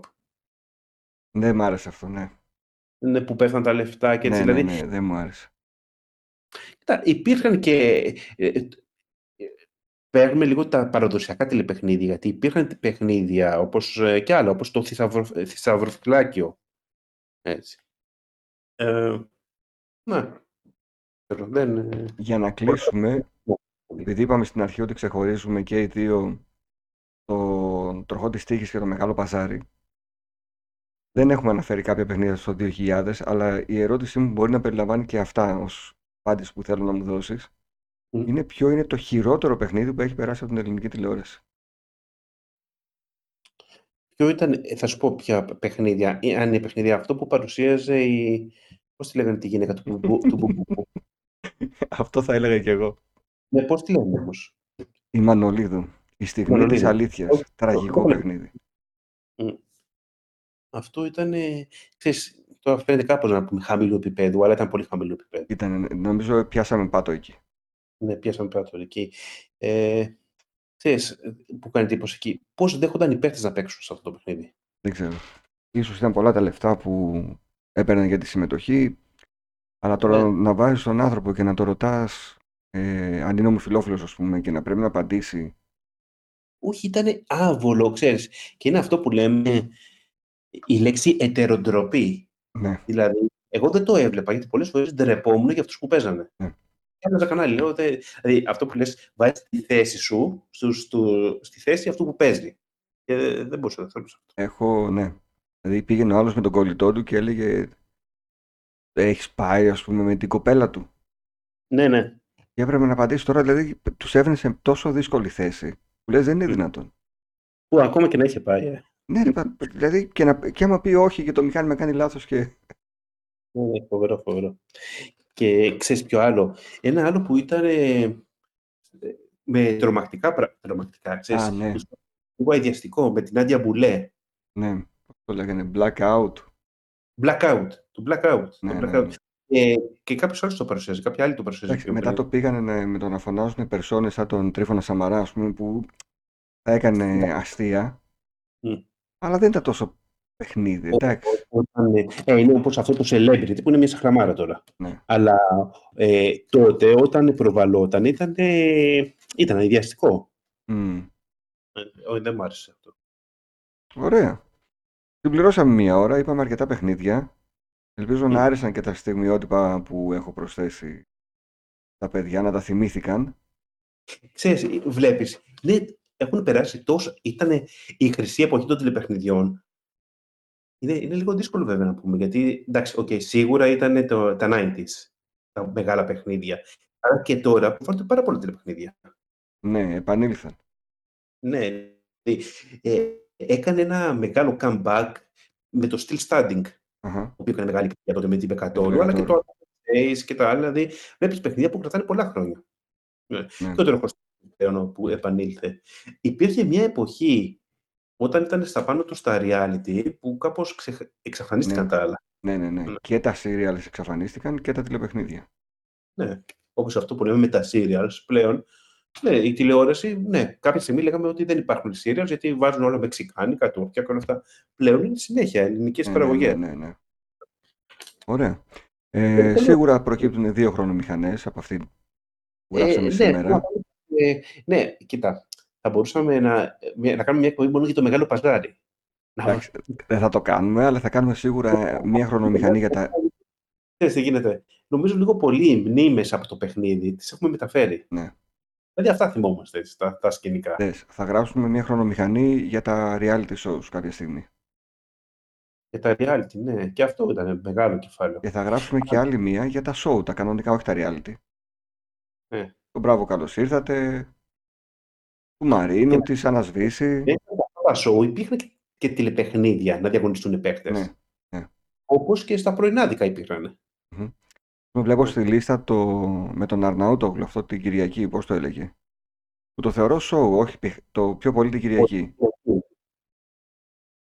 Δεν μ' άρεσε αυτό, ναι. ναι, που πέφταν τα λεφτά και έτσι. ναι, δηλαδή, ναι, ναι, δεν μου άρεσε. Κοίτα, υπήρχαν και. Ε, ε, Παίρνουμε λίγο τα παραδοσιακά τηλεπαιχνίδια, γιατί υπήρχαν παιχνίδια όπως ε, και άλλα, όπως το θησαυρο, ε, θησαυροφυλάκιο. Έτσι. Ε, ναι. Ξέρω, Δεν, ε, Για να κλείσουμε, επειδή είπαμε στην αρχή ότι ξεχωρίζουμε και οι δύο το τροχό της τύχης και το μεγάλο παζάρι, δεν έχουμε αναφέρει κάποια παιχνίδια στο 2000, αλλά η ερώτησή μου μπορεί να περιλαμβάνει και αυτά ως απάντηση που θέλω να μου δώσεις. Μμ. Είναι ποιο είναι το χειρότερο παιχνίδι που έχει περάσει από την ελληνική τηλεόραση; Ποιο ήταν, ε, θα σου πω ποια παιχνίδια, ή αν είναι παιχνίδια αυτό που παρουσίαζε η. Πώς τη λέγανε τη γυναίκα του Μπουμπου. του Μπουμπου. Αυτό θα έλεγα και εγώ. ναι, πώς τη λένε όμως; Η Μανολίδου. Η στιγμή της Μανολίδου. αλήθειας. Όχι, Τραγικό όχι. παιχνίδι. Αυτό ήταν. ε, Ξέρεις, τώρα φαίνεται κάπως να πούμε χαμηλού επίπεδου, αλλά ήταν πολύ χαμηλού επίπεδου. Ήταν, νομίζω πιάσαμε πάτο εκεί. Ναι, πιάσαμε πέρα τώρα εκεί. Ε, ξέρεις, που κάνει εντύπωση εκεί, πώς δέχονταν οι παίκτες να παίξουν σε αυτό το παιχνίδι; Δεν ξέρω. Ίσως ήταν πολλά τα λεφτά που έπαιρναν για τη συμμετοχή. Αλλά τώρα Ναι. να βάζεις τον άνθρωπο και να το ρωτάς ε, αν είναι ομοφυλόφιλος ας πούμε και να πρέπει να απαντήσει. Όχι, ήταν άβολο, ξέρεις. Και είναι αυτό που λέμε η λέξη ετεροντροπή. Ναι. Δηλαδή, εγώ δεν το έβλεπα, γιατί πολλές φορές ντρεπόμουν για αυτούς που παίζανε. Ναι. Άλλαζα κανάλι. Λέω, δε, δηλαδή, αυτό που λες, βάζεις τη θέση σου στο, στο, στη θέση αυτού που παίζει. Και δεν μπορούσα να θέλω σε αυτό. Έχω, ναι. Δηλαδή πήγαινε ο άλλος με τον κολλητό του και έλεγε έχεις πάει ας πούμε με την κοπέλα του. Ναι, ναι. Και έπρεπε να απαντήσει τώρα, δηλαδή τους έβαινε σε τόσο δύσκολη θέση. Που λες δεν είναι δυνατόν. Που ακόμα και να είχε πάει. Ε. Ναι, ρε, πα- δηλαδή και, να, και άμα πει όχι και το μηχάνημα κάνει λάθος και... Ναι, ναι, φοβερό, φοβερό. Και ξέρεις ποιο άλλο. Ένα άλλο που ήταν ε, με τρομακτικά πράγματα. Τρομακτικά, ξέρεις. Α, ναι. Λίγο αειδιαστικό, με την Άντια Μπουλέ. Ναι, πώς το λέγανε, blackout. Blackout. Το blackout. Ναι, το ναι, blackout. ναι. Ε, και κάποιος άλλος το παρουσιάζει, κάποια άλλη το παρουσιάζει. Εντάξει, πιο μετά πριν. το πήγανε ναι, με το να φωνάζουν περσόνες σαν τον Τρίφωνα Σαμαρά, ας πούμε, που θα έκανε αστεία. Μμ. Αλλά δεν ήταν τόσο παιχνίδι, εντάξει. Όταν, ε, ε, είναι όπως αυτό το celebrity που είναι μια σαχραμάρα τώρα. Ναι. Αλλά ε, τότε όταν προβαλόταν ήταν, ε, ήταν αειδιαστικό. Μμ. Ε, όχι, δεν μου άρεσε αυτό. Ωραία. Συμπληρώσαμε μία ώρα, είπαμε αρκετά παιχνίδια. Ελπίζω να άρεσαν και τα στιγμιότυπα που έχω προσθέσει τα παιδιά, να τα θυμήθηκαν. Ξέρεις, ε, βλέπεις, ναι, έχουν περάσει τόσο, ήταν η χρυσή εποχή των τηλεπαιχνιδιών. Είναι, είναι λίγο δύσκολο βέβαια να πούμε, γιατί εντάξει, okay, σίγουρα ήταν το, τα 90s, τα μεγάλα παιχνίδια. Αλλά και τώρα που φαίνονται πάρα πολλά τηλεπαιχνίδια. Ναι, επανήλθαν. Ναι, δηλαδή, ε, έκανε ένα μεγάλο comeback με το Still Standing, Αχα. το οποίο έκανε μεγάλη επιτυχία τότε με την Πεκατόρου, Με αλλά και Πεκατόρου. το Ace και τα άλλα. Δηλαδή, βλέπεις παιχνίδια που κρατάνε πολλά χρόνια. Ναι. Ναι. Και ο Τροχός πλέον που επανήλθε. Υπήρχε μια εποχή όταν ήταν στα πάνω τους στα reality που κάπως ξεχ... εξαφανίστηκαν Ναι. τα άλλα. Ναι, ναι, ναι. Και τα serials εξαφανίστηκαν και τα τηλεπαιχνίδια. Ναι. Όπως αυτό που λέμε με τα serials πλέον. Ναι, η τηλεόραση, ναι, κάποια στιγμή λέγαμε ότι δεν υπάρχουν serials γιατί βάζουν όλα μεξικάνικα, τουρκικά και όλα αυτά. Πλέον είναι συνέχεια ελληνικές Ναι, ναι, παραγωγές. ναι, ναι, ναι. Ωραία. Ε, σίγουρα προκύπτουν δύο χρονομηχανές από αυτή που γράψαμε Ε, σήμερα. Ναι, ε, ναι, κοίτα, θα μπορούσαμε να, μια- να κάνουμε μια εκπομπή μόνο για το μεγάλο παζάρι. Να Εντάξει, δεν θα το κάνουμε, αλλά θα κάνουμε σίγουρα μία χρονομηχανή για τα... Ξέρεις τι γίνεται. Νομίζω λίγο πολύ οι μνήμες από το παιχνίδι τις έχουμε μεταφέρει. Ναι. Δηλαδή αυτά θυμόμαστε, έτσι, τα, τα σκηνικά. Δες, θα γράψουμε μία χρονομηχανή για τα reality shows κάποια στιγμή. Για τα reality, ναι. Και αυτό ήταν μεγάλο κεφάλαιο. Και θα γράψουμε και άλλη μία για τα show, τα κανονικά, όχι τα reality. Ναι. Το μπράβο, καλώς ήρθατε. Του Μαρίνου, της Ανασβήση. Δεν ήταν αυτά τα show, υπήρχαν και, και τηλεπαιχνίδια να διαγωνιστούν οι παίκτες. Ναι, ναι. Όπως και στα πρωινάδικα υπήρχαν. Μμμ. Με βλέπω στη λίστα το, με τον Αρναούτογλου, αυτό την Κυριακή, πώς το έλεγε. Που το θεωρώ show, όχι παιχ- το πιο πολύ την Κυριακή.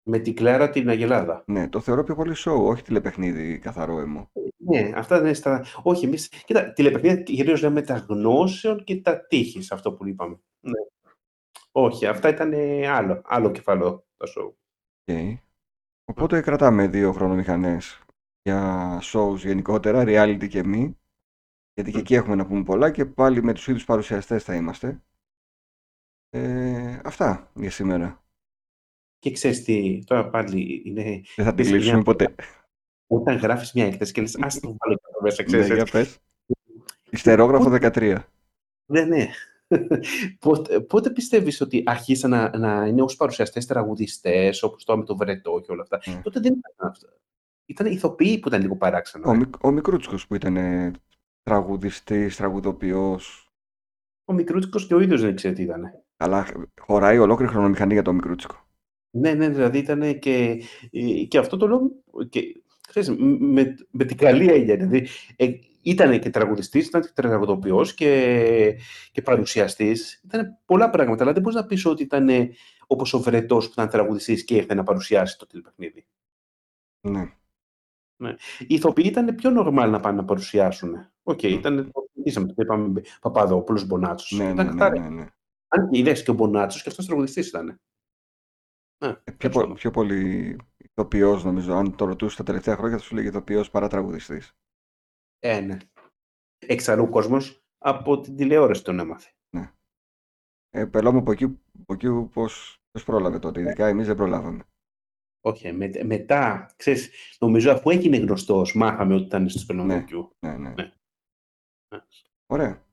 Με την Κλάρα την Αγελάδα. Ναι, το θεωρώ πιο πολύ show, όχι τηλεπαιχνίδι καθαρό αίμο. Ναι, αυτά είναι στα. Όχι, εμείς. Κοίτα, τηλεπαιχνίδια κυρίως λέμε τα γνώσεων και τα τύχη, αυτό που είπαμε. Ναι. Όχι, αυτά ήταν ε, άλλο, άλλο κεφάλαιο τα show. OK. Οπότε κρατάμε δύο χρονομηχανές για shows γενικότερα, reality και μη. Γιατί και εκεί έχουμε να πούμε πολλά και πάλι με τους ίδιους παρουσιαστές θα είμαστε. Ε, αυτά για σήμερα. Και ξέρεις τι, τώρα πάλι είναι. Δεν θα τη είναι λύσουμε μια- ποτέ. Όταν γράφεις μια έκθεση και λες, Ας το βάλω και εδώ μέσα, Ναι, ξέρεις. για πες. Ιστερόγραφο 13. Ναι, ναι. Πότε, πότε πιστεύεις ότι αρχίσαν να, να είναι ως παρουσιαστές τραγουδιστές, όπως τώρα με το Βρετό και όλα αυτά; Ναι. Τότε δεν ήταν αυτά. Ήταν ηθοποιοί που ήταν λίγο παράξενο. Ο, ε. Μικ- ο Μικρούτσικος που ήταν ε, τραγουδιστής, τραγουδοποιός. Ο Μικρούτσικος και ο ίδιος δεν ξέρει τι ήταν. Αλλά χωράει ολόκληρη χρονομηχανή για το Μικρούτσικο. Ναι, ναι, δηλαδή ήταν και, ε, και αυτό το λέω και, ξέρεις, με, με την καλή έννοια. Δηλαδή, ε, ήταν και τραγουδιστής, ήταν και τραγουδοποιός και, και παρουσιαστής. Ήταν πολλά πράγματα, αλλά δεν μπορείς να πεις ότι ήταν ε, όπως ο Βρεττός που ήταν τραγουδιστής και ήρθε να παρουσιάσει το τηλεπαιχνίδι. Ναι. Ναι. Οι ηθοποιοί ήταν πιο normal να πάνε να παρουσιάσουν. Οκ, ήταν, είπαμε, το είπαμε, Παπαδόπουλος, Μπονάτσος. Ναι, ήταν ναι, ναι, καθαρά. ναι, ναι. Αν και είδες και ο Μπονάτσος και αυτός τραγουδιστής ήταν. Ναι, Ε, Πιο, πο- πιο πολύ ηθοποιός νομίζω. Αν το ρωτούσες τα τελευταία χρόνια θα σου λέγει ηθοποιός παρά τραγουδιστής. Ε, ναι. Εξαλλού ο κόσμος από την τηλεόραση τον έμαθε. Ε, πελώμε από εκεί, από εκεί πώς, πώς πρόλαβε τότε. Ειδικά εμείς δεν προλάβαμε. Όχι, με, μετά, ξέρεις, νομίζω αφού έγινε γνωστός, μάθαμε ότι ήταν στο Ναι, Πελονοκιού. ναι, ναι. Ναι. Ωραία.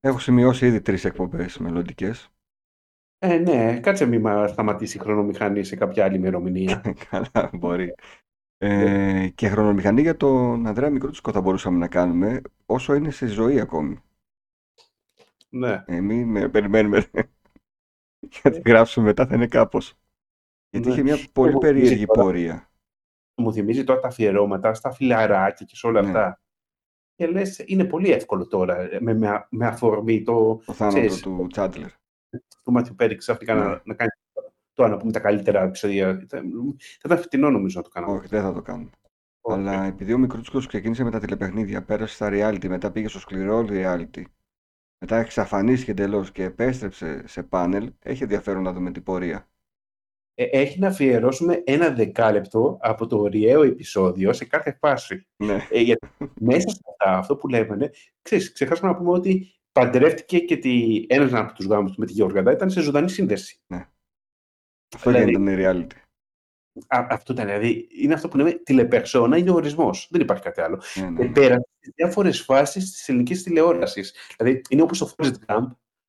Έχω σημειώσει ήδη τρεις εκπομπές μελλοντικές. Ε, ναι, κάτσε μη μας σταματήσει η χρονομηχανή σε κάποια άλλη ημερομηνία. Καλά, μπορεί. Ε, και χρονομηχανή για τον Ανδρέα Μικρούτσικο θα μπορούσαμε να κάνουμε όσο είναι σε ζωή ακόμη. Ναι. Ε, μην με περιμένουμε. Γιατί γράψουμε μετά θα είναι κάπως. Γιατί Ναι. είχε μια πολύ Μου περίεργη θυμίζει τώρα- πορεία. Μου θυμίζει τώρα τα αφιερώματα στα φιλαράκια και σε όλα Ναι. αυτά. Και λες, είναι πολύ εύκολο τώρα ε, με, με, με αφορμή το, Το θάνατο ξέρεις, του Τσάντλερ. του Μάθιου Πέρι ξαφνικά Ναι. να, να κάνει τώρα να πούμε τα καλύτερα επεισόδια. Θα, θα ήταν φτηνό νομίζω να το κάνω. Όχι, δεν θα το κάνουμε. Όχι. Αλλά επειδή ο Μικρούτσικος ξεκίνησε με τα τηλεπαιχνίδια, πέρασε στα reality, μετά πήγε στο σκληρό reality, μετά εξαφανίστηκε εντελώς και επέστρεψε σε πάνελ, έχει ενδιαφέρον να δούμε την πορεία. Ε, έχει να αφιερώσουμε ένα δεκάλεπτο από το ωριαίο επεισόδιο σε κάθε φάση. Ναι. Ε, γιατί μέσα σε αυτά, αυτό που λέμε, ξέρεις, ξεχάσαμε να πούμε ότι παντρεύτηκε και τη, ένας από τους γάμους του με τη Γεωργαντά ήταν σε ζωντανή σύνδεση. Αυτό Δηλαδή- δεν ήταν reality. Α, αυτό ήταν, δηλαδή, είναι αυτό που λέμε τηλεπερσόνα, είναι ο ορισμός. Δεν υπάρχει κάτι άλλο. Ναι, ναι. Και πέρασε σε διάφορες φάσεις της ελληνικής τηλεόρασης. Δηλαδή, είναι όπως το Forrest Gump,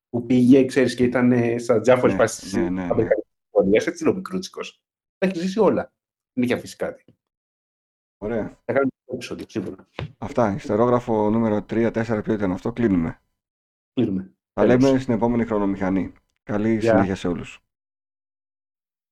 που πήγε, ξέρεις, και ήταν ε, στα διάφορες Ναι, φάσεις της ναι, ναι, ναι. αμερικανικής τηλεόρασης. Έτσι είναι ο Μικρούτσικος. Τα έχει ζήσει όλα. Δεν έχει αφήσει κάτι. Ωραία. Θα κάνουμε το επεισόδιο, σίγουρα. Αυτά. Ιστερόγραφο νούμερο 3-4 ποιο ήταν αυτό. Κλείνουμε. Κλείνουμε. Θα Τέλος. λέμε στην επόμενη χρονομηχανή. Καλή Γεια. συνέχεια σε όλους.